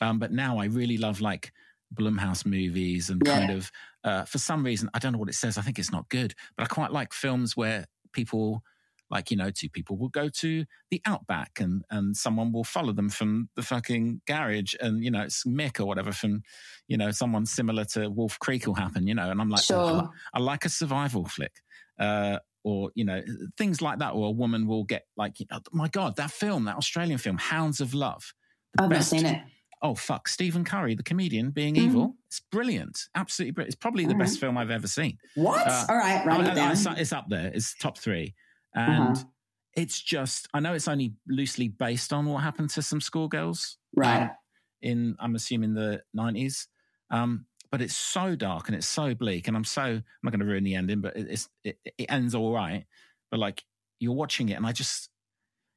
Um, but now I really love like Blumhouse movies and Yeah. kind of, uh, for some reason, I don't know what it says. I think it's not good, but I quite like films where people, like, you know, two people will go to the outback and, and someone will follow them from the fucking garage and, you know, it's Mick or whatever from, you know, someone similar to Wolf Creek will happen, you know, and I'm like, oh, I, Sure. li- I like a survival flick. Uh, or you know things like that or a woman will get like you know, my god that film that australian film hounds of love I've not seen it. oh fuck stephen curry the comedian being Mhm. evil it's brilliant absolutely brilliant it's probably the All best film i've ever seen What? Uh, All right, Oh, it down. it's, it's up there it's top three and Uh-huh. it's just i know it's only loosely based on what happened to some schoolgirls Right. um, in i'm assuming the 90s um, but it's so dark and it's so bleak and i'm so i'm not going to ruin the ending but it's it, it ends all right but like you're watching it and i just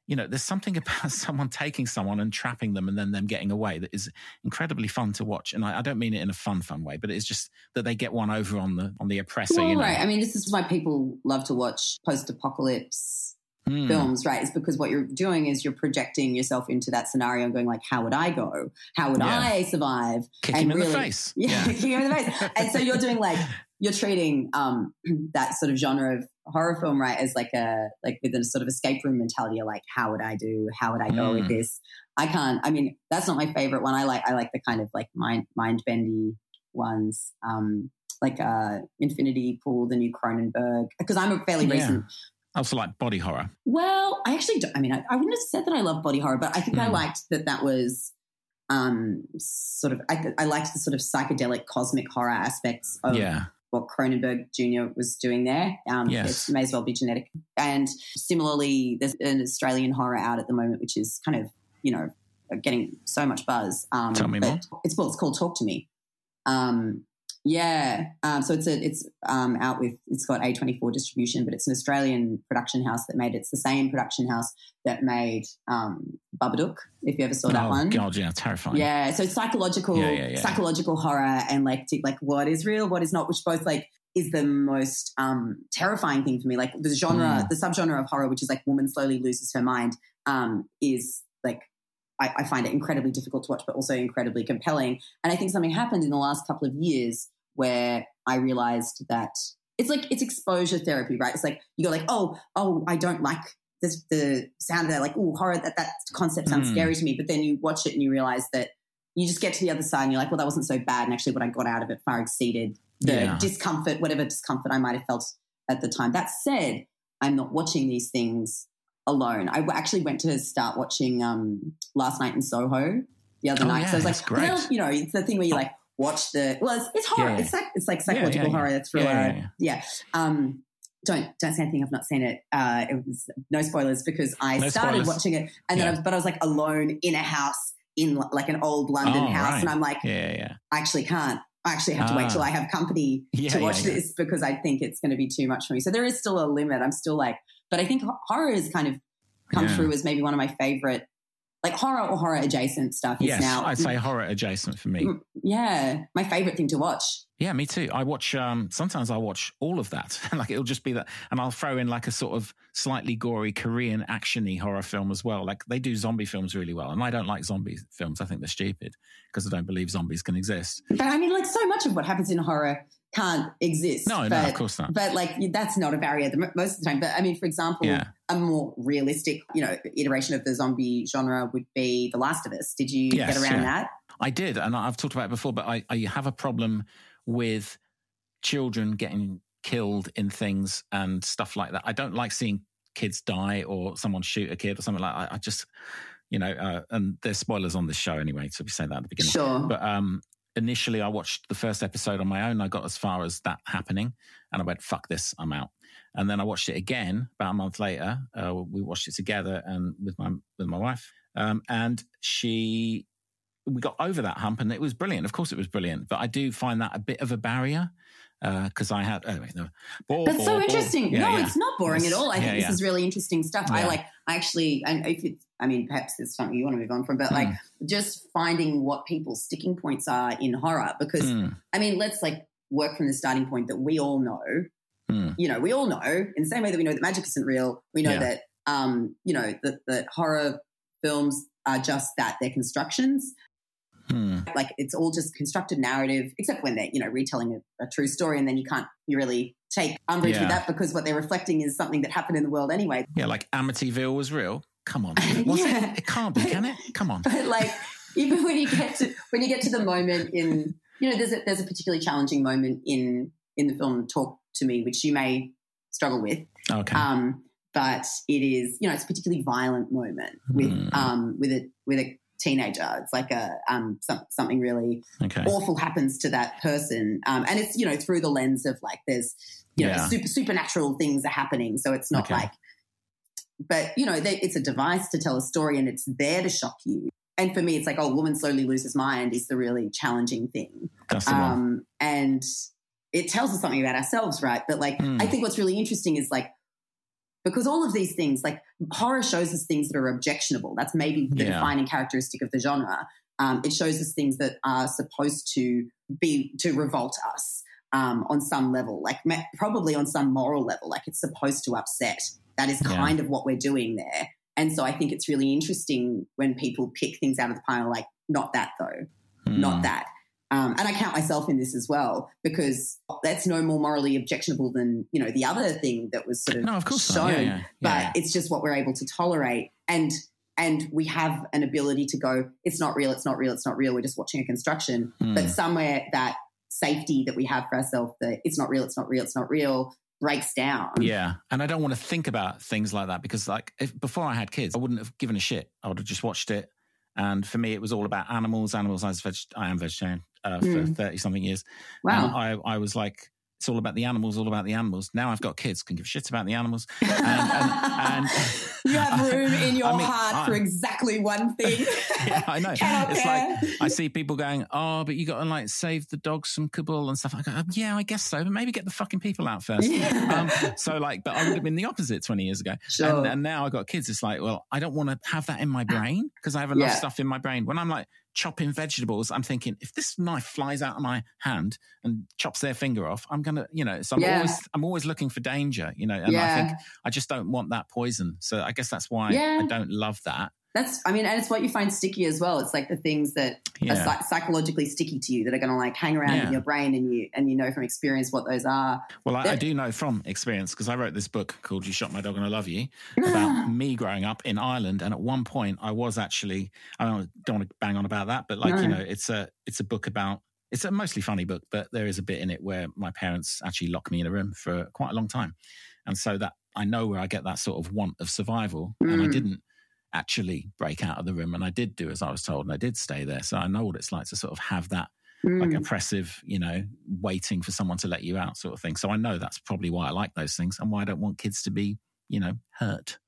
you know there's something about someone taking someone and trapping them and then them getting away that is incredibly fun to watch and i, I don't mean it in a fun fun way but it's just that they get one over on the on the oppressor well, you know right. I mean, this is why people love to watch post-apocalypse Hmm. films, right? Is because what you're doing is you're projecting yourself into that scenario and going like, "How would I go? How would Yeah. I survive?" kick and him in the really- face Yeah, kicking him in the face. And so you're doing like you're treating um, that sort of genre of horror film, right, as like a like with a sort of escape room mentality. Like, "How would I do? How would I go with Mm. this?" I can't. I mean, that's not my favorite one. I like I like the kind of like mind mind bendy ones. Um, like uh, Infinity Pool, the new Cronenberg, because I'm a fairly Yeah. recent also like body horror well, I actually, don't, I mean, I, I wouldn't have said that I love body horror, but I think I Hmm. liked that that was um, sort of, I, I liked the sort of psychedelic cosmic horror aspects of yeah what Cronenberg Jr. was doing there. Um, Yes. It may as well be genetic. And similarly, there's an Australian horror out at the moment, which is kind of, you know, getting so much buzz. Um, Tell me more. It's, well, it's called Talk to Me. Um, yeah, um, so it's a, it's um, out with it's got A twenty four distribution, but it's an Australian production house that made it. It's the same production house that made um, Babadook. If you ever saw that oh one, god yeah terrifying yeah, so it's psychological, Yeah, yeah, yeah. psychological horror, and like like what is real, what is not, which both like is the most um, terrifying thing for me. Like the genre, Mm. the subgenre of horror, which is like woman slowly loses her mind, um, is like I, I find it incredibly difficult to watch, but also incredibly compelling. And I think something happened in the last couple of years where I realized that it's like it's exposure therapy, right? It's like you go like, oh, oh, I don't like this the sound of that, like, oh, horror, that that concept sounds Hmm. scary to me. But then you watch it and you realize that you just get to the other side and you're like, well, that wasn't so bad. And actually what I got out of it far exceeded the Yeah. discomfort, whatever discomfort I might have felt at the time. That said, I'm not watching these things alone. I actually went to start watching um, last night in Soho the other Oh, night. yeah, so I was like, well, you know, it's the thing where you're like watch the well, it's, it's horror. Yeah, yeah. It's like it's like Yeah, yeah, psychological yeah. horror. That's thriller. Yeah, Yeah, yeah, yeah. Um, don't don't say anything. I've not seen it. Uh, it was no spoilers because I No started spoilers. watching it and then I was, but I was like alone in a house in like an old London Oh, house, right. and I'm like, yeah yeah I actually can't. I actually have to wait Ah. till I have company Yeah, to watch yeah. this because I think it's going to be too much for me. So there is still a limit. I'm still like, but I think horror has kind of come Yeah. through as maybe one of my favorite, like horror or horror adjacent stuff is yes now. i'd say horror adjacent for me yeah, my favorite thing to watch. Yeah, me too. I watch. Um, sometimes I watch all of that. like it'll just be that, and I'll throw in like a sort of slightly gory Korean actiony horror film as well. Like they do zombie films really well, and I don't like zombie films. I think they're stupid because I don't believe zombies can exist. But I mean, like so much of what happens in horror can't exist. No, no, of course not. But like that's not a barrier the, most of the time. But I mean, for example, Yeah. a more realistic, you know, iteration of the zombie genre would be The Last of Us. Did you Yes, get around yeah. that? I did, and I've talked about it before, but I, I have a problem with children getting killed in things and stuff like that. I don't like seeing kids die or someone shoot a kid or something like. I, I just, you know, uh, and there's spoilers on this show anyway, so we say that at the beginning. Sure. But um, initially, I watched the first episode on my own. I got as far as that happening, and I went, "Fuck this, I'm out." And then I watched it again about a month later. Uh, we watched it together and with my with my wife, um, and she we got over that hump, and it was brilliant. Of course, it was brilliant. But I do find that a bit of a barrier because I had. Anyway, no, ball, That's ball, so interesting. Yeah, no, yeah. it's not boring Yes. at all. I Yeah, think this is really interesting stuff. I like, I actually, and if it's, I mean, perhaps it's something you want to move on from, but like Hmm. just finding what people's sticking points are in horror. Because, Mm, I mean, let's like work from the starting point that we all know, mm. you know, we all know in the same way that we know that magic isn't real, we know that, um, you know, that, that horror films are just that, they're constructions. Hmm. Like it's all just constructed narrative, except when they're, you know, retelling a, a true story and then you can't you really take umbrage Yeah. with that because what they're reflecting is something that happened in the world anyway. Yeah, like Amityville was real. Come on, Yeah. it? It can't be, can it? Come on. But like even when you get to when you get to the moment in you know, there's a there's a particularly challenging moment in in the film Talk to Me, which you may struggle with. Okay. Um, but it is, you know, it's a particularly violent moment with Hmm. um, with a with a teenager. It's like a um, some, something really okay. awful happens to that person, um, and it's you know through the lens of like there's you know Yeah. super supernatural things are happening, so it's not Okay. like, but you know they, it's a device to tell a story, and it's there to shock you. And for me, it's like, oh, woman slowly loses mind is the really challenging thing That's the one. um, and it tells us something about ourselves, right? But like, Hmm. I think what's really interesting is like because all of these things, like horror, shows us things that are objectionable. That's maybe the Yeah. defining characteristic of the genre. Um, it shows us things that are supposed to be to revolt us um, on some level, like probably on some moral level. Like it's supposed to upset. That is Yeah. kind of what we're doing there. And so I think it's really interesting when people pick things out of the pile, like not that though Hmm. not that. Um, and I count myself in this as well because that's no more morally objectionable than you know the other thing that was sort of No, of course shown. not. Yeah, yeah, But yeah. it's just what we're able to tolerate, and and we have an ability to go. It's not real. It's not real. It's not real. We're just watching a construction. Hmm. But somewhere that safety that we have for ourselves, that it's not real. It's not real. It's not real, breaks down. Yeah, and I don't want to think about things like that because, like, if before I had kids, I wouldn't have given a shit. I would have just watched it, and for me, it was all about animals. Animals. I was veg- I am vegetarian uh, for Mm. thirty something years. Wow. And I I was like, it's all about the animals. All about the animals. Now I've got kids, can give a shit about the animals. And, and, and you have room in your I mean, heart I- for exactly one thing. yeah, I know. It's like I see people going, "Oh, but you got to like save the dogs from Kabul and stuff." I go, "Um, "Yeah, I guess so, but maybe get the fucking people out first. Yeah. Um, so like, but I would have been the opposite twenty years ago. Sure. And, and now I've got kids. It's like, well, I don't want to have that in my brain because I have enough Yeah. stuff in my brain. When I'm like chopping vegetables, I'm thinking if this knife flies out of my hand and chops their finger off, I'm gonna, you know. So I'm Yeah. always, I'm always looking for danger, you know. And I think I just don't want that poison. So I guess that's why Yeah. I don't love that. That's, I mean, and it's what you find sticky as well. It's like the things that are Yeah. psy- psychologically sticky to you that are going to like hang around Yeah. in your brain, and you and you know from experience what those are. Well, I, I do know from experience because I wrote this book called "You Shot My Dog and I Love You" about me growing up in Ireland, and at one point I was actually I don't, don't want to bang on about that, but like you know, it's a it's a book about it's a mostly funny book, but there is a bit in it where my parents actually locked me in a room for quite a long time, and so that I know where I get that sort of want of survival, and I Mm. didn't actually break out of the room, and I did do as I was told, and I did stay there, so I know what it's like to sort of have that like Mm. oppressive, you know, waiting for someone to let you out sort of thing. So I know that's probably why I like those things and why I don't want kids to be, you know, hurt.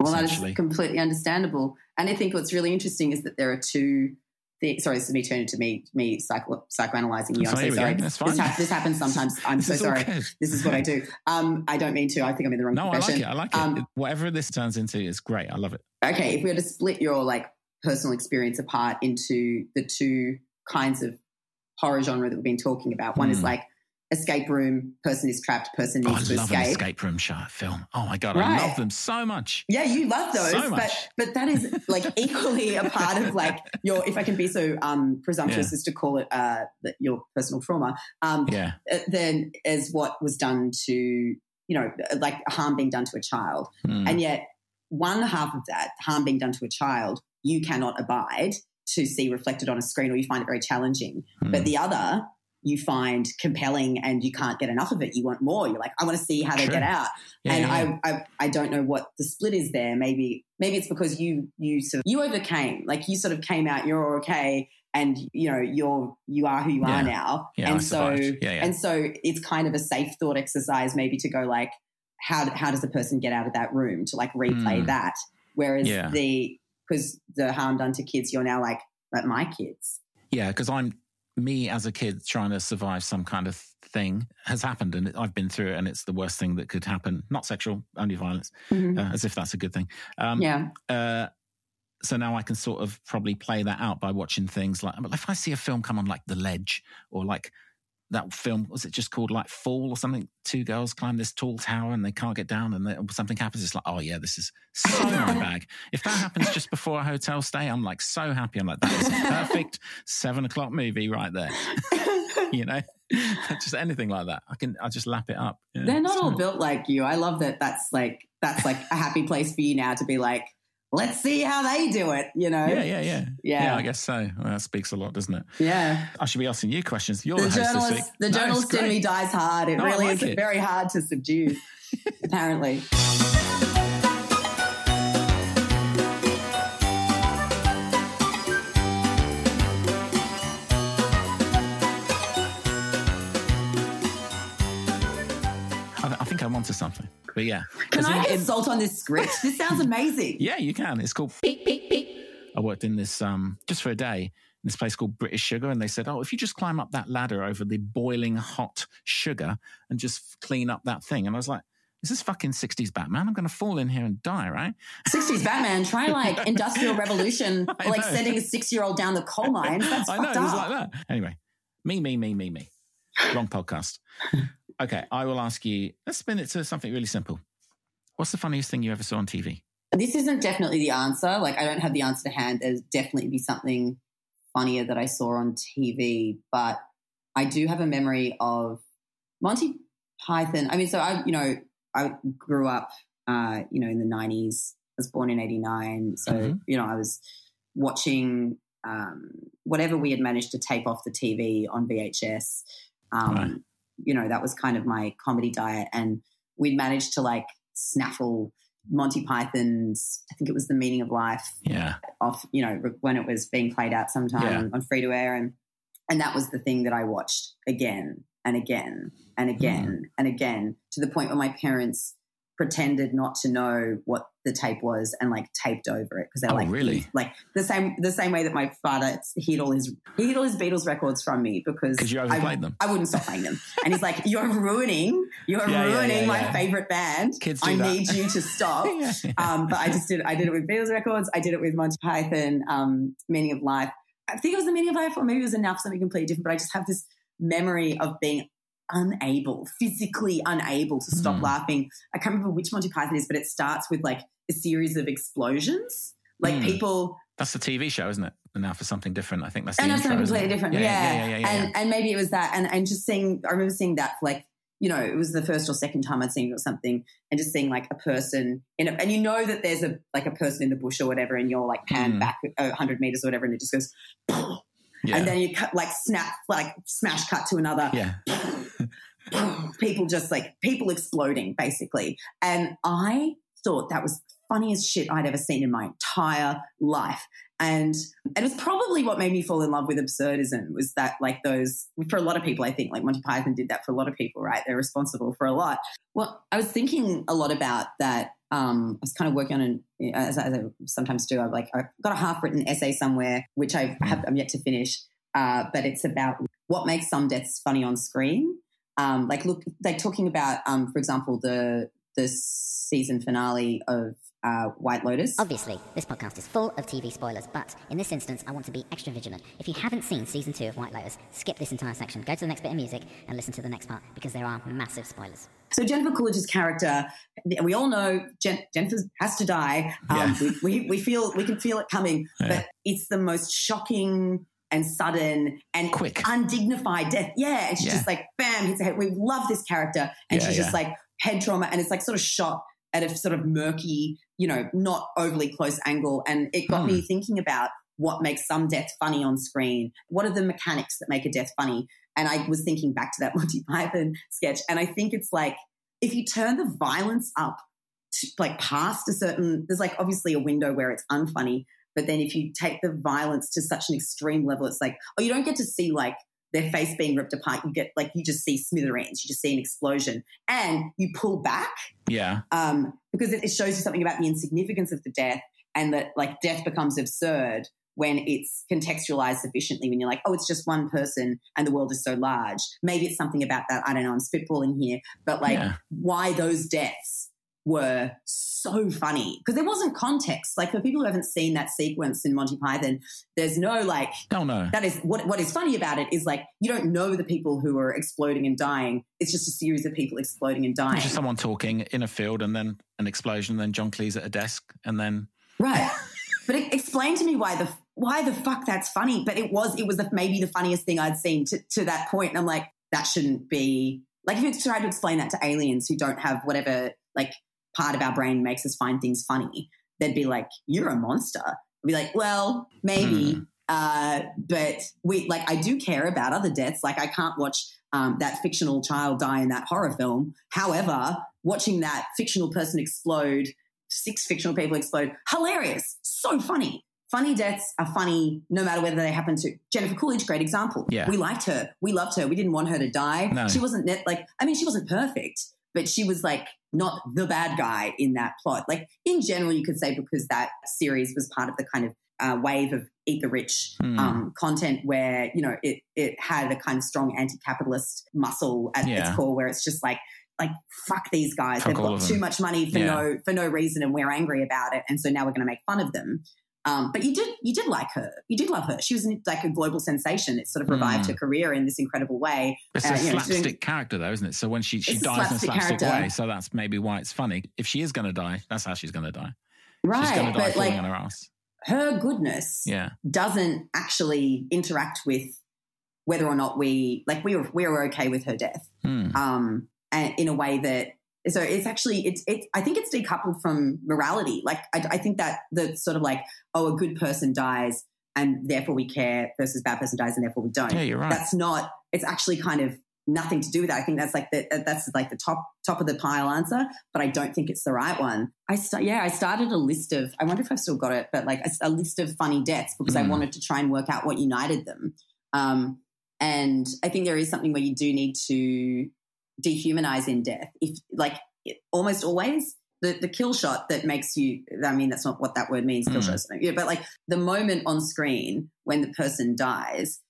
Well, that is completely understandable. And I think what's really interesting is that there are two. Things, sorry, this is me turning to me, me psycho, psychoanalyzing you. I'm here so sorry. That's This, this happens sometimes. I'm so sorry. good. This is what I do. Um, I don't mean to. I think I'm in the wrong No, I like it. I like it. Um, It- Whatever this turns into is great. I love it. okay, if we were to split your like personal experience apart into the two kinds of horror genre that we've been talking about, one is Hmm. like escape room, person is trapped, person Oh, I needs to love an escape. escape room show film. Oh my god, I love them so much. Yeah, you love those, So but much. but that is like equally a part of like your, if I can be so um, presumptuous as to call it uh, your personal trauma, um, Yeah, uh, then as what was done to you know like harm being done to a child, Hmm. and yet one half of that harm being done to a child you cannot abide to see reflected on a screen, or you find it very challenging, Hmm. but the other you find compelling and you can't get enough of it. You want more. You're like, I want to see how they get out Yeah, and. I, I I don't know what the split is there. Maybe maybe it's because you you sort of you overcame, like you sort of came out. You're okay, and you know you're you are who you Yeah. are now. Yeah, I and so. Yeah, and so it's kind of a safe thought exercise, maybe to go like, how how does a person get out of that room to like replay Mm. that? Whereas the because the harm done to kids, you're now like like my kids. Yeah, because I'm me as a kid trying to survive some kind of thing has happened, and I've been through it, and it's the worst thing that could happen. Not sexual, only violence, uh, as if that's a good thing. Um, yeah, uh, so now I can sort of probably play that out by watching things like if I see a film come on like The Ledge or like that film was it just called like Fall or something? Two girls climb this tall tower and they can't get down, and they, something happens. It's like, oh yeah, this is so my bag. If that happens just before a hotel stay, I'm like so happy. I'm like, that is a perfect seven o'clock movie right there. you know, just anything like that. I can, I just lap it up. Yeah, They're not all built like you. I love that. That's like that's like a happy place for you now to be like, let's see how they do it. You know? Yeah, yeah, yeah, Yeah. I guess so. Well, that speaks a lot, doesn't it? Yeah. I should be asking you questions. You're the, The host this week. journalist, the No, journalist in me dies hard. It No, really like is it. very hard to subdue. apparently. I, I think I'm onto something. But yeah. Can I in- get salt on this script? This sounds amazing. Yeah, you can. It's called Beep Beep Beep. I worked in this um just for a day in this place called British Sugar, and they said, "Oh, if you just climb up that ladder over the boiling hot sugar and just clean up that thing," and I was like. Is this fucking 60s Batman? I'm going to fall in here and die, right? 60s Batman, try like Industrial Revolution, I like know. sending a six year old down the coal mine. That's I know, fucked it was up. like that. Anyway, me, me, me, me, me. Wrong podcast. Okay, I will ask you, let's spin it to something really simple. What's the funniest thing you ever saw on TV? This isn't definitely the answer. Like, I don't have the answer to hand. There's definitely be something funnier that I saw on TV, but I do have a memory of Monty Python. I mean, so I, you know, I grew up, uh, you know, in the 90s. I was born in 89. So, Mhm. you know, I was watching um, whatever we had managed to tape off the TV on VHS. Um, Right. You know, that was kind of my comedy diet. And we'd managed to like snaffle Monty Python's, I think it was The Meaning of Life, Yeah. off, you know, when it was being played out sometime Yeah. on, free to air. And, and that was the thing that I watched again and again and again Hmm. and again to the point where my parents pretended not to know what the tape was and like taped over it because they're Oh, like really? like the same the same way that my father hid all his he hid all his Beatles records from me because you I, them. I wouldn't stop playing them and he's like you're ruining you're Yeah, yeah, ruining yeah, my favorite band Kids I that. need you to stop Yeah. um, but I just did. I did it with Beatles records. I did it with Monty Python, um, Meaning of Life. I think it was the Meaning of Life, or maybe it was enough something completely different. But I just have this memory of being unable, physically unable to stop Hmm. laughing. I can't remember which Monty Python is, but it starts with like a series of explosions, like Hmm. people. That's the TV show, isn't it? And now for something different. I think that's the And that's something completely different. Yeah, Yeah, yeah, yeah, yeah, and and maybe it was that, and and just seeing. I remember seeing that for like you know, it was the first or second time I'd seen it or something, and just seeing like a person in a, and you know that there's a like a person in the bush or whatever, and you're like panned Mm. back a hundred meters or whatever, and it just goes, Yeah. and then you cut like snap, like smash cut to another, yeah. people just like people exploding basically, and I thought that was funniest shit I'd ever seen in my entire life. And and it was probably what made me fall in love with absurdism was that like those for a lot of people I think like Monty Python did that for a lot of people right they're responsible for a lot. Well, I was thinking a lot about that. Um, I was kind of working on an as, as I sometimes do. I've like I've got a half written essay somewhere which I have I'm yet to finish, uh, but it's about what makes some deaths funny on screen. Um, like look, like talking about um, for example the the season finale of uh, White Lotus. Obviously, this podcast is full of TV spoilers, but in this instance, I want to be extra vigilant. If you haven't seen season two of White Lotus, skip this entire section, go to the next bit of music, and listen to the next part because there are massive spoilers. So Jennifer Coolidge's character, we all know Jen, Jennifer has to die. Um, Yeah. we, we, we feel we can feel it coming, Yeah. but it's the most shocking and sudden and Quick. undignified death. Yeah, and she's Yeah. just like bam hits her head. We love this character, and Yeah, she's just like head trauma, and it's like sort of shot at a sort of murky, you know, not overly close angle, and it got Hmm. me thinking about what makes some death funny on screen. What are the mechanics that make a death funny? And I was thinking back to that Monty Python sketch, and I think it's like if you turn the violence up to, like past a certain, there's like obviously a window where it's unfunny, but then if you take the violence to such an extreme level, it's like, oh, you don't get to see like their face being ripped apart. You get like you just see smithereens, you just see an explosion, and you pull back Yeah. um, because it, it shows you something about the insignificance of the death and that like death becomes absurd when it's contextualized sufficiently when you're like oh it's just one person and the world is so large. Maybe it's something about that. I don't know. I'm spitballing here. But like Yeah. why those deaths were so funny because there wasn't context. Like for people who haven't seen that sequence in Monty Python, there's no like. Oh no. That is what what is funny about it is like you don't know the people who are exploding and dying. It's just a series of people exploding and dying. It's just someone talking in a field and then an explosion, and then John Cleese at a desk, and then right. but it, explain to me why the why the fuck that's funny. But it was it was the, maybe the funniest thing I'd seen to, to that point. point, and I'm like that shouldn't be like if you tried to explain that to aliens who don't have whatever like part of our brain makes us find things funny, they'd be like, "You're a monster." I'd be like, "Well, maybe." Hmm. Uh, but we like I do care about other deaths. Like I can't watch um, that fictional child die in that horror film. However, watching that fictional person explode, six fictional people explode, hilarious, so funny. Funny deaths are funny no matter whether they happen to Jennifer Coolidge, great example. Yeah. We liked her. We loved her. We didn't want her to die. No. She wasn't net, like, I mean, she wasn't perfect, but she was like not the bad guy in that plot. Like in general, you could say because that series was part of the kind of uh, wave of eat the rich Hmm. um, content where you know it it had a kind of strong anti-capitalist muscle at Yeah. its core where it's just like like fuck these guys Fuck they've got too much money for Yeah. no for no reason and we're angry about it and so now we're going to make fun of them um, but you did you did like her you did love her she was like a global sensation it sort of revived Hmm. her career in this incredible way It's Uh, a you know, she's doing- slapstick character, though, isn't it? So when she, she dies in a slapstick slapstick character. way, so that's maybe why it's funny. If she is going to die, that's how she's going to die. she's right going to die but falling like on her ass. her goodness Yeah. doesn't actually interact with whether or not we like we were we were okay with her death Hmm. um and in a way that so it's actually it's it's I think it's decoupled from morality. Like I, I think that the sort of like oh a good person dies and therefore we care versus bad person dies and therefore we don't. Yeah, you're right. that's not it's actually kind of nothing to do with that. I think that's like the that's like the top top of the pile answer but i don't think it's the right one. I st- yeah i started a list of i wonder if i've still got it but like a, a list of funny deaths because i Mm. wanted to try and work out what united them. Um, and i think there is something where you do need to dehumanize in death if like it, almost always the, the kill shot that makes you i mean that's not what that word means kill Mm. shot yeah, but like the moment on screen when the person dies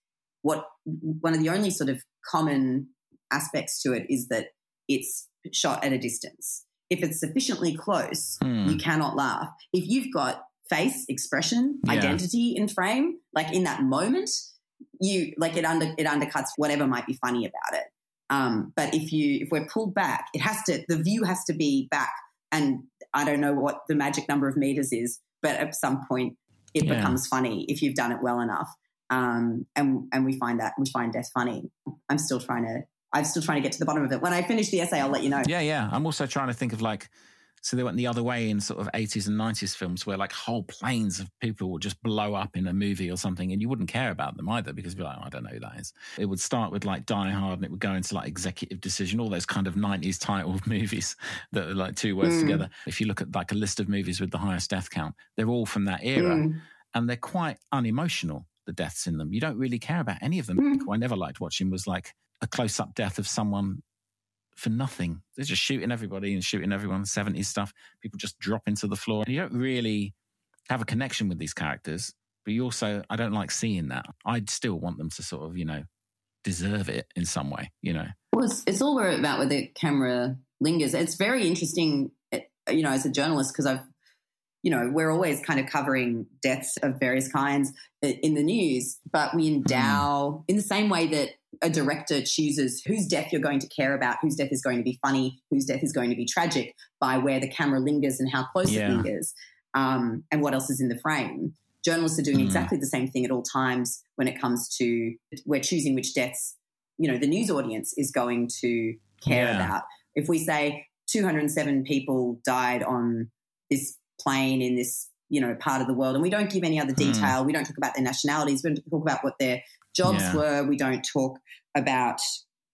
what one of the only sort of common aspects to it is that it's shot at a distance if it's sufficiently close Hmm. you cannot laugh if you've got face expression Yeah. identity in frame like in that moment you like it under it undercuts whatever might be funny about it um, but if you if we're pulled back it has to the view has to be back. And i don't know what the magic number of meters is but at some point it Yeah. becomes funny if you've done it well enough. Um, and and we find that we find death funny. I'm still trying to i'm still trying to get to the bottom of it. When i finish the essay i'll let you know. Yeah, yeah. I'm also trying to think of like, so they went the other way in sort of 80s and 90s films where like whole planes of people would just blow up in a movie or something and you wouldn't care about them either because you'd be like, oh, I don't know who that is. It would start with like Die Hard and it would go into like Executive Decision, all those kind of 90s titled movies that are like two words Mm. together. If you look at like a list of movies with the highest death count, they're all from that era Mm. and they're quite unemotional, the deaths in them. You don't really care about any of them. Mm. I never liked watching was like a close up death of someone for nothing. They're just shooting everybody and shooting everyone, 70s stuff. People just drop into the floor. And you don't really have a connection with these characters, but you also, I don't like seeing that. I'd still want them to sort of, you know, deserve it in some way, you know? Well, it's, it's all about where the camera lingers. It's very interesting, eh, you know, as a journalist, because I've, you know, we're always kind of covering deaths of various kinds in the news, but we endow in the same way that a director chooses whose death you're going to care about, whose death is going to be funny, whose death is going to be tragic by where the camera lingers and how close Yeah. it lingers, um, and what else is in the frame. Journalists are doing Mm. exactly the same thing at all times when it comes to we're choosing which deaths you know the news audience is going to care Yeah. about. If we say 207 people died on this plane in this you know part of the world, and we don't give any other Hmm. detail, we don't talk about their nationalities, we don't talk about what their jobs Yeah. were, we don't talk about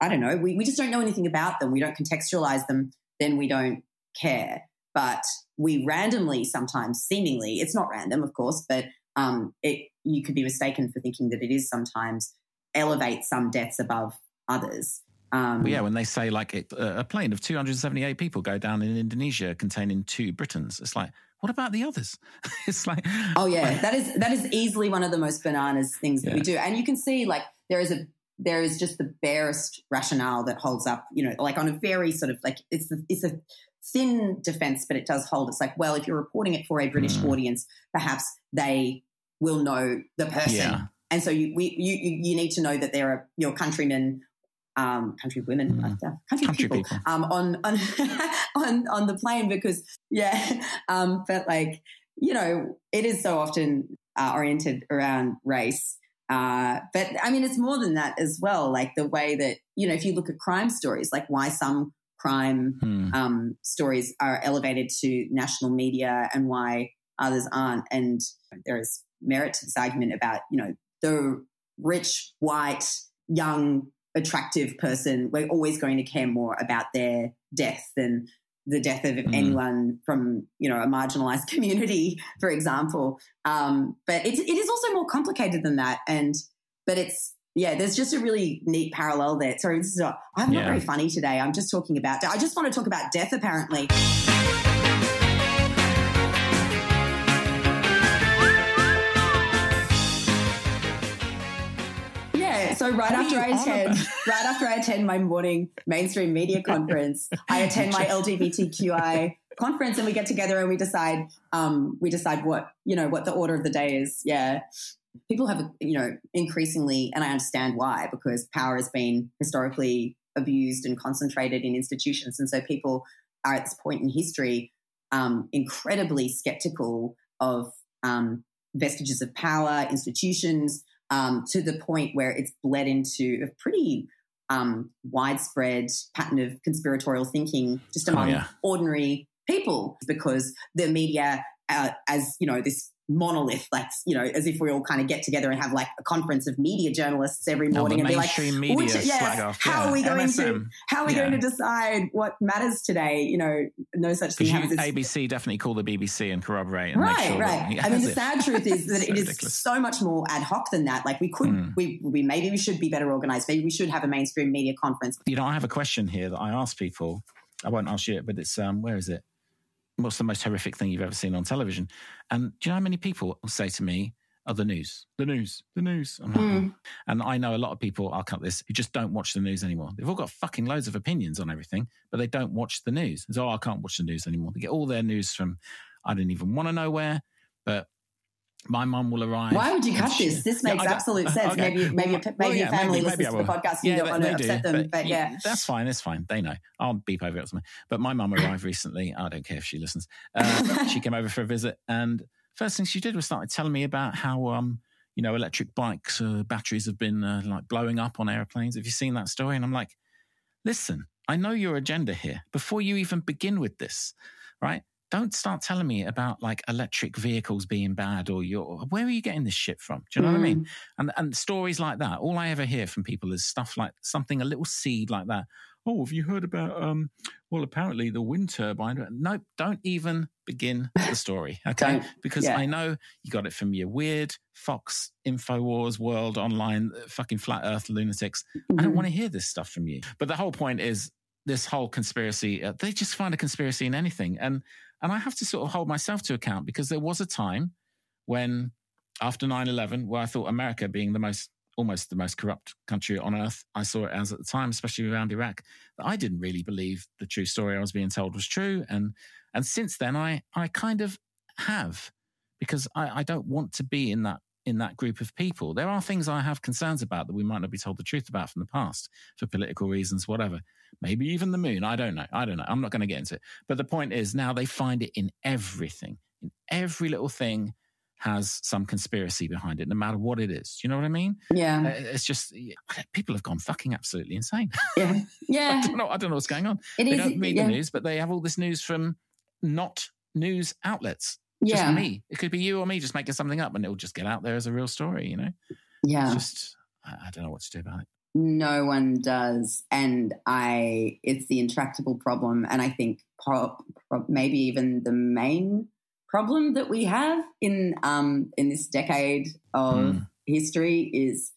I don't know, we, we just don't know anything about them, we don't contextualize them, then we don't care. But we randomly sometimes, seemingly, it's not random, of course, but um, it you could be mistaken for thinking that it is sometimes elevate some deaths above others. Um, But yeah, when they say like it, uh, a plane of 278 people go down in Indonesia containing two Britons, it's like, what about the others? it's like, Oh yeah, that is that is easily one of the most bananas things that we do, and you can see like there is a there is just the barest rationale that holds up. You know, like on a very sort of like it's the, it's a thin defense, but it does hold. It's like, well, if you're reporting it for a British Mm. audience, perhaps they will know the person. Yeah. And so you, we, you, you you need to know that there are your countrymen, um, country women, Mm. country, Country people, people. um, on on on on the plane because yeah, um, but like you know, it is so often uh, oriented around race. Uh, but I mean, it's more than that as well. Like the way that you know, if you look at crime stories, like why some crime Hmm. um, stories are elevated to national media and why others aren't. And there is merit to this argument about, you know, the rich, white, young, attractive person, we're always going to care more about their death than the death of Mm. anyone from, you know, a marginalized community, for example. Um, but it, it is also more complicated than that. And, but it's, yeah, there's just a really neat parallel there. Sorry, this is not, I'm not Yeah. very funny today. I'm just talking about, I just want to talk about death apparently. So right after I attend, right after I attend my morning mainstream media conference, I attend my LGBTQI conference, and we get together and we decide, um, we decide what you know what the order of the day is. Yeah, people have you know increasingly, and I understand why because power has been historically abused and concentrated in institutions, and so people are at this point in history um, incredibly skeptical of um, vestiges of power, institutions, um, to the point where it's bled into a pretty um, widespread pattern of conspiratorial thinking just Oh, among yeah. ordinary people because the media, uh, as you know, this monolith, like you know, as if we all kind of get together and have like a conference of media journalists every Oh, morning the and be like, media which, yes, off. how yeah. are we going to how are we Yeah. going to decide what matters today? You know, no such thing happens. ABC definitely call the BBC and corroborate and make Right, sure right. I mean, the sad truth is that So it is ridiculous. so much more ad hoc than that. Like we could, Mm. we, we maybe we should be better organized. Maybe we should have a mainstream media conference. you know, I have a question here that I ask people. I won't ask you it, but it's um, where is it? What's the most horrific thing you've ever seen on television? And do you know how many people will say to me, "Oh, the news, the news, the news"? Like, Mm. And I know a lot of people. I'll cut this. Who just don't watch the news anymore. They've all got fucking loads of opinions on everything, but they don't watch the news. So, oh, I can't watch the news anymore. They get all their news from I don't even want to know where, but. My mum will arrive. Why would you cut she- this? This makes don't- absolute sense. okay. Maybe, maybe, maybe well, your family maybe- listens maybe to the podcast. You Yeah, don't want to they do, upset them, but, yeah. that's fine. That's fine. They know. I'll beep over it or something. But my mum arrived recently. I don't care if she listens. Uh, she came over for a visit, and first thing she did was started telling me about how um you know electric bikes uh, batteries have been uh, like blowing up on airplanes. Have you seen that story? And I'm like, listen, I know your agenda here. Before you even begin with this, right? Don't start telling me about like electric vehicles being bad or your where are you getting this shit from? Do you know what I mean? And and stories like that, all I ever hear from people is stuff like something a little seed like that. Oh, have you heard about um well apparently the wind turbine? No, don't even begin the story. Okay. Because Yeah. I know you got it from your weird Fox, InfoWars, World Online, uh, fucking flat earth lunatics. I don't Mhm. want to hear this stuff from you. But the whole point is this whole conspiracy, uh, they just find a conspiracy in anything. And and I have to sort of hold myself to account because there was a time when after 9-11 where I thought America being the most almost the most corrupt country on earth, I saw it as at the time, especially around Iraq, that I didn't really believe the true story I was being told was true. And and since then I I kind of have because I, I don't want to be in that in that group of people. There are things I have concerns about that we might not be told the truth about from the past for political reasons, whatever. Maybe even the moon. I don't know. I don't know. I'm not going to get into it. But the point is now they find it in everything. In every little thing has some conspiracy behind it, no matter what it is. Do you know what I mean? Uh, Yeah, It's just people have gone fucking absolutely insane. yeah, Yeah. I don't know. I don't know what's going on. It they is. don't read yeah. the news, but they have all this news from not news outlets. Just Yeah, me. It could be you or me just making something up and it'll just get out there as a real story, you know? yeah. It's just, I, I don't know what to do about it. No one does, and I. It's the intractable problem, and I think pro, pro, maybe even the main problem that we have in um in this decade of Mm. history is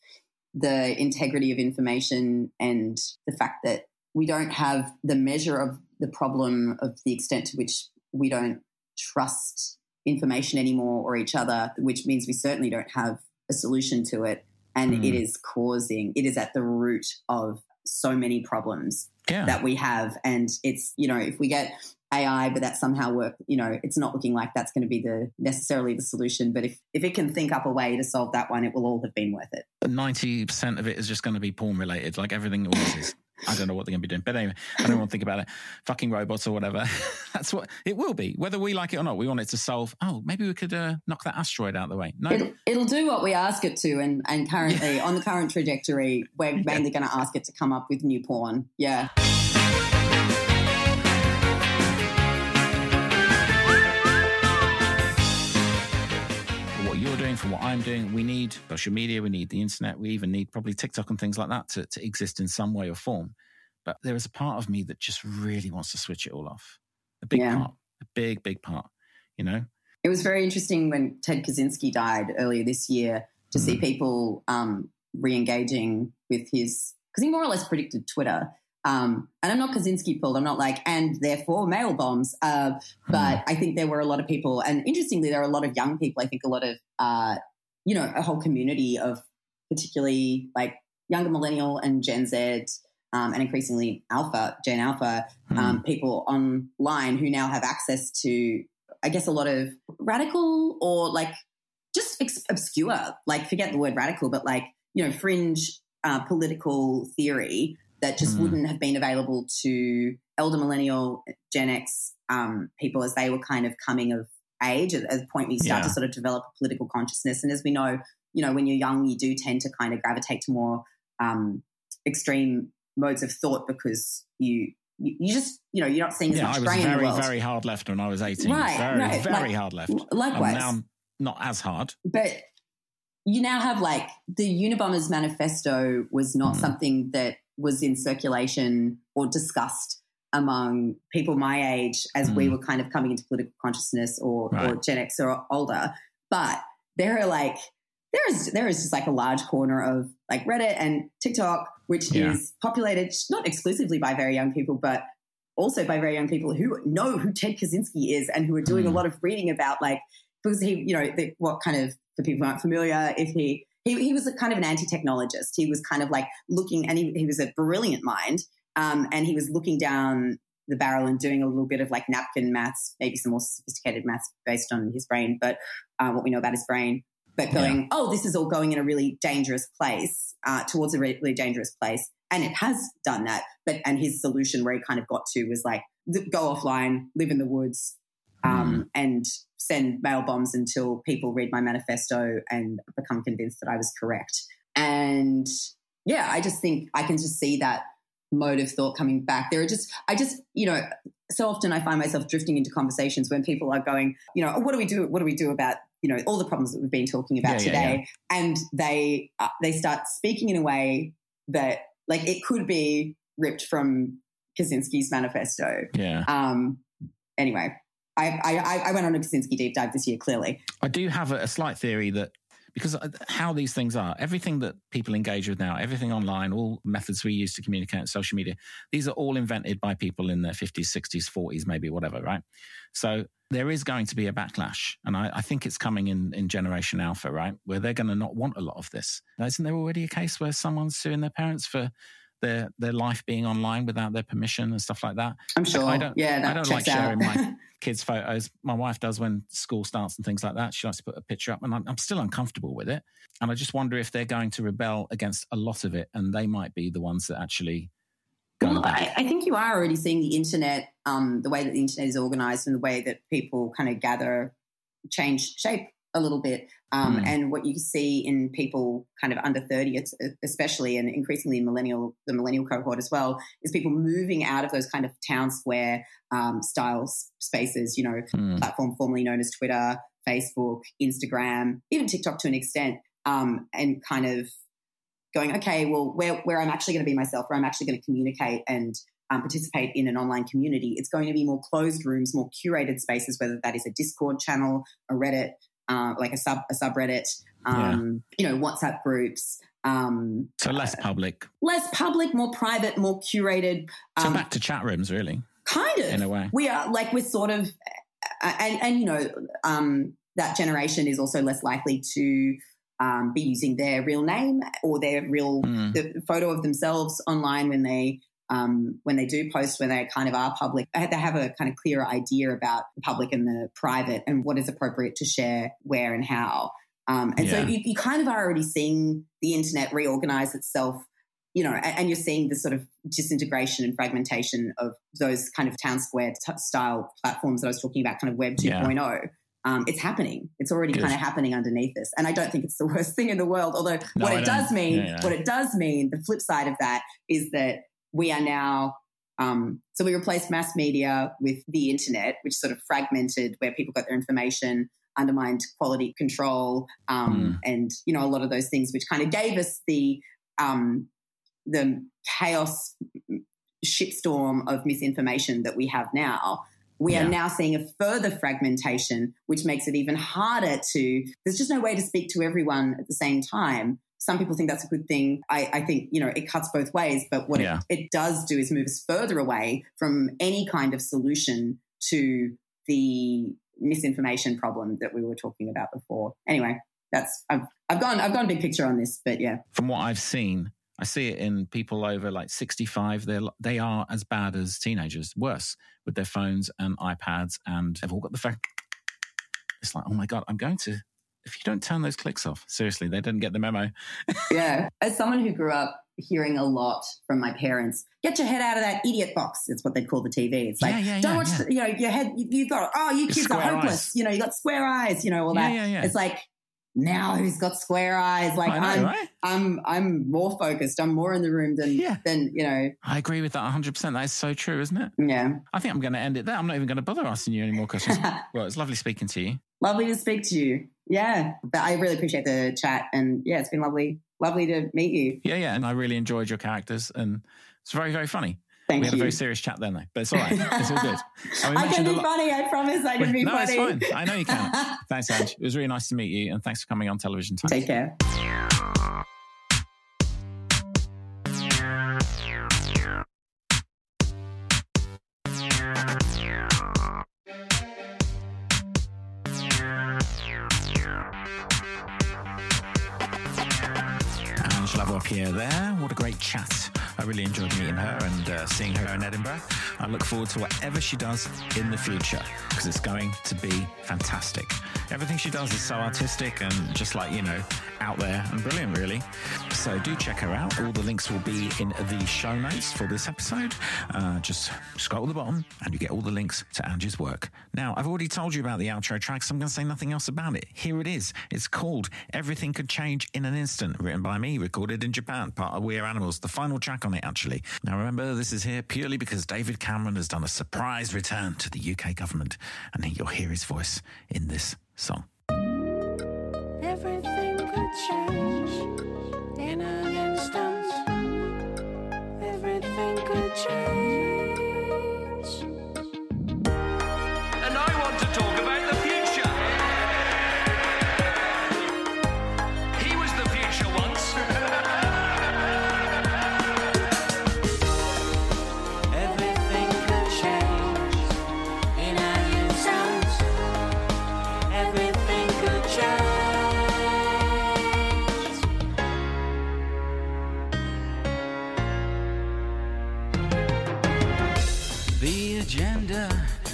the integrity of information and the fact that we don't have the measure of the problem of the extent to which we don't trust information anymore or each other, which means we certainly don't have a solution to it. And Mm. it is causing, it is at the root of so many problems Yeah. that we have. And it's, you know, if we get AI, but that somehow work. You know, it's not looking like that's going to be the necessarily the solution. But if if it can think up a way to solve that one, it will all have been worth it. Ninety percent of it is just going to be porn related, like everything always is. I don't know what they're going to be doing, but anyway, I don't want to think about it. Fucking robots or whatever. That's what it will be, whether we like it or not. We want it to solve. Oh, maybe we could uh, knock that asteroid out of the way. No, it'll, it'll do what we ask it to, and and currently on the current trajectory, we're mainly going to ask it to come up with new porn. Yeah. Doing, from what I'm doing, we need social media, we need the internet, we even need probably TikTok and things like that to, to exist in some way or form. But there is a part of me that just really wants to switch it all off. A big yeah. part, a big, big part, you know? It was very interesting when Ted Kaczynski died earlier this year to mm. see people um, re engaging with his, because he more or less predicted Twitter. Um, and I'm not Kaczynski pilled. I'm not like, and therefore mail bombs. Uh, but mm. I think there were a lot of people, and interestingly, there are a lot of young people. I think a lot of, uh, you know, a whole community of particularly like younger millennial and Gen Z, um, and increasingly Alpha, Gen Alpha, mm. um, people online who now have access to, I guess, a lot of radical or like just ex- obscure, like forget the word radical, but like you know, fringe uh, political theory that just mm. wouldn't have been available to elder millennial Gen X um, people as they were kind of coming of age at, at the point where you start yeah. to sort of develop a political consciousness. And as we know, you know, when you're young, you do tend to kind of gravitate to more um, extreme modes of thought because you you, just you know you're not seeing as yeah, much I was very very hard left when I was 18. Right, very right, very like, hard left. Likewise, now I'm not as hard, but you now have like the Unabomber's manifesto was not mm. something that was in circulation or discussed among people my age as mm. we were kind of coming into political consciousness or, right. or Gen X or older. But there are like there is there is just like a large corner of like Reddit and TikTok, which yeah. is populated not exclusively by very young people, but also by very young people who know who Ted Kaczynski is and who are doing mm. a lot of reading about like because he, you know, the, what kind of for people who aren't familiar, if he he, he was a kind of an anti-technologist. He was kind of like looking, and he, he was a brilliant mind. Um, and he was looking down the barrel and doing a little bit of like napkin maths, maybe some more sophisticated maths based on his brain, but uh, what we know about his brain. But going, yeah. oh, this is all going in a really dangerous place, uh, towards a really dangerous place, and it has done that. But and his solution, where he kind of got to, was like go offline, live in the woods, um, mm. and send mail bombs until people read my manifesto and become convinced that I was correct. And yeah, I just think I can just see that mode of thought coming back. There are just, I just, you know, so often I find myself drifting into conversations when people are going, you know, what do we do? What do we do about, you know, all the problems that we've been talking about yeah, today? Yeah, yeah. And they, uh, they start speaking in a way that like it could be ripped from Kaczynski's manifesto. Yeah. Um, anyway, I, I, I went on a Kaczynski deep dive this year, clearly. I do have a, a slight theory that because how these things are, everything that people engage with now, everything online, all methods we use to communicate social media, these are all invented by people in their 50s, 60s, 40s, maybe whatever, right? So there is going to be a backlash. And I, I think it's coming in, in Generation Alpha, right? Where they're going to not want a lot of this. Now, isn't there already a case where someone's suing their parents for their their life being online without their permission and stuff like that. I'm sure. I don't. Yeah, I don't like sharing my kids' photos. My wife does when school starts and things like that. She likes to put a picture up, and I'm, I'm still uncomfortable with it. And I just wonder if they're going to rebel against a lot of it, and they might be the ones that actually. Well, I, I, think you are already seeing the internet, um, the way that the internet is organized, and the way that people kind of gather, change shape a little bit. Um, mm. And what you see in people kind of under 30, especially and increasingly millennial, the millennial cohort as well, is people moving out of those kind of town square um, style spaces, you know, mm. platform formerly known as Twitter, Facebook, Instagram, even TikTok to an extent, um, and kind of going, okay, well, where, where I'm actually going to be myself, where I'm actually going to communicate and um, participate in an online community. It's going to be more closed rooms, more curated spaces, whether that is a Discord channel, a Reddit, uh, like a sub a subreddit, um, yeah. you know, WhatsApp groups. Um, so less public, less public, more private, more curated. Um, so back to chat rooms, really. Kind of, in a way. We are like we're sort of, uh, and and you know, um, that generation is also less likely to um, be using their real name or their real mm. the photo of themselves online when they um, when they do post, when they kind of are public, they have a kind of clearer idea about the public and the private and what is appropriate to share where and how. Um, and yeah. so you, you kind of are already seeing the internet reorganize itself you know, and, you're seeing the sort of disintegration and fragmentation of those kind of town square t- style platforms that I was talking about, kind of Web 2.0. Yeah. Um, it's happening. It's already Good. kind of happening underneath this. and I don't think it's the worst thing in the world. Although no, what I it don't. does mean, yeah, yeah. what it does mean, the flip side of that is that we are now. Um, so we replaced mass media with the internet, which sort of fragmented where people got their information, undermined quality control, um, mm. and you know a lot of those things, which kind of gave us the um, the chaos shitstorm of misinformation that we have now, we yeah. are now seeing a further fragmentation, which makes it even harder to. There's just no way to speak to everyone at the same time. Some people think that's a good thing. I, I think, you know, it cuts both ways. But what yeah. it, it does do is move us further away from any kind of solution to the misinformation problem that we were talking about before. Anyway, that's I've I've gone I've gone big picture on this, but yeah. From what I've seen, I see it in people over like 65. They're, they are as bad as teenagers, worse with their phones and iPads, and they've all got the fact. It's like, oh my God, I'm going to. If you don't turn those clicks off, seriously, they didn't get the memo. yeah. As someone who grew up hearing a lot from my parents, get your head out of that idiot box. It's what they call the TV. It's like, yeah, yeah, don't yeah, watch, the, you know, your head, you've got, oh, you kids are hopeless. Eyes. You know, you got square eyes, you know, all that. It's like, now who's got square eyes like know, I'm, right? I'm I'm more focused I'm more in the room than yeah. than you know I agree with that 100% that is so true isn't it yeah I think I'm going to end it there I'm not even going to bother asking you any more questions well it's lovely speaking to you lovely to speak to you yeah but I really appreciate the chat and yeah it's been lovely lovely to meet you yeah yeah and I really enjoyed your characters and it's very very funny Thank we had a very serious chat then, though, but it's all right. It's all good. I can be lot- funny. I promise I can be no, funny. No, it's fine. I know you can. thanks, Ange. It was really nice to meet you, and thanks for coming on Television Times. Take care. There. What a great chat. I really enjoyed meeting her and uh, seeing her in Edinburgh. I look forward to whatever she does in the future because it's going to be fantastic. Everything she does is so artistic and just like, you know, out there and brilliant, really. So do check her out. All the links will be in the show notes for this episode. Uh, just scroll to the bottom and you get all the links to Angie's work. Now, I've already told you about the outro track, so I'm going to say nothing else about it. Here it is. It's called Everything Could Change in an Instant, written by me, recorded in Japan, part of We Are Animals, the final track on it, actually. Now, remember, this is here purely because David Cameron has done a surprise return to the UK government, and you'll hear his voice in this song. Everything could change in an instant. Everything could change.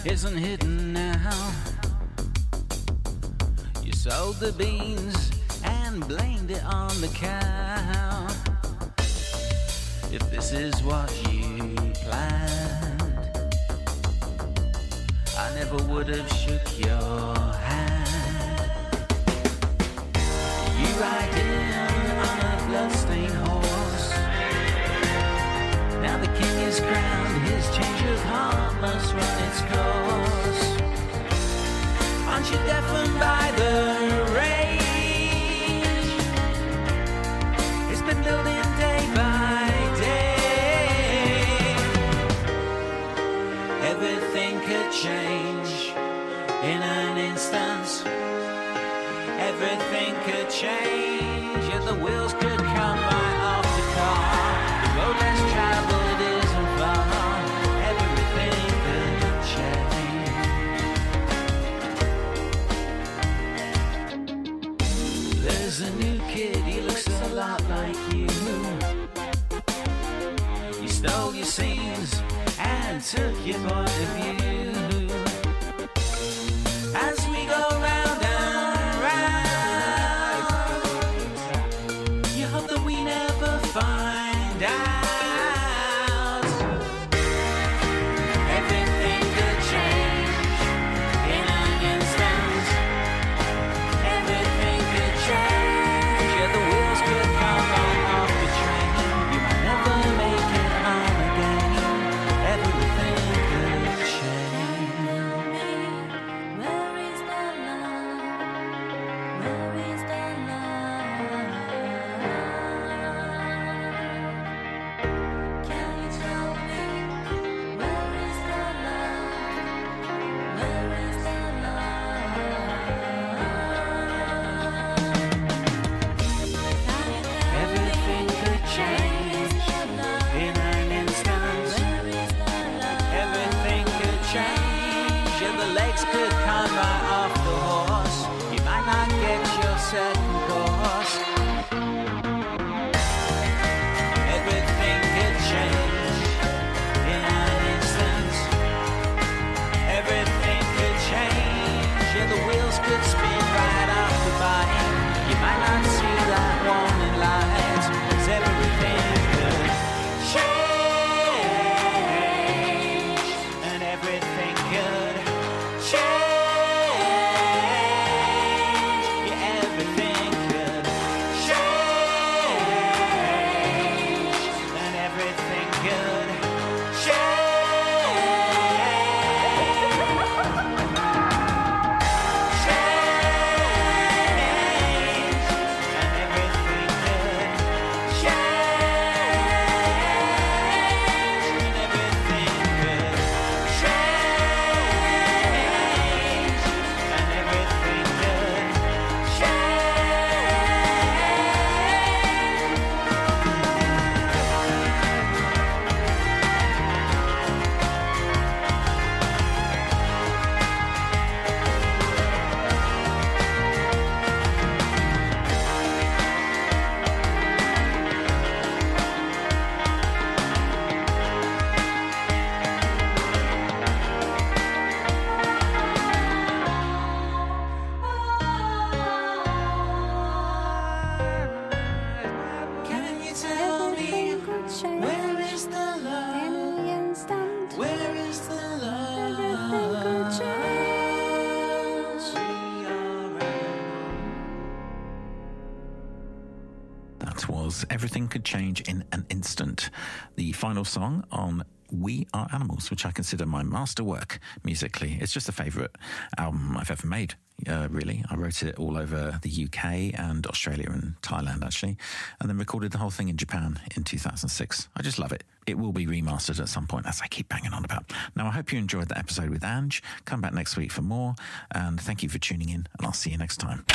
Isn't hidden now. You sold the beans and blamed it on the cow. If this is what you planned, I never would have shook your hand. You ride in on a bloodstained horse. Now the king is crowned, his change of heart must run its course. Aren't you deafened by the took your point of view. Song on We Are Animals, which I consider my masterwork musically. It's just a favourite album I've ever made, uh, really. I wrote it all over the UK and Australia and Thailand, actually, and then recorded the whole thing in Japan in 2006. I just love it. It will be remastered at some point, as I keep banging on about. Now, I hope you enjoyed that episode with Ange. Come back next week for more, and thank you for tuning in, and I'll see you next time.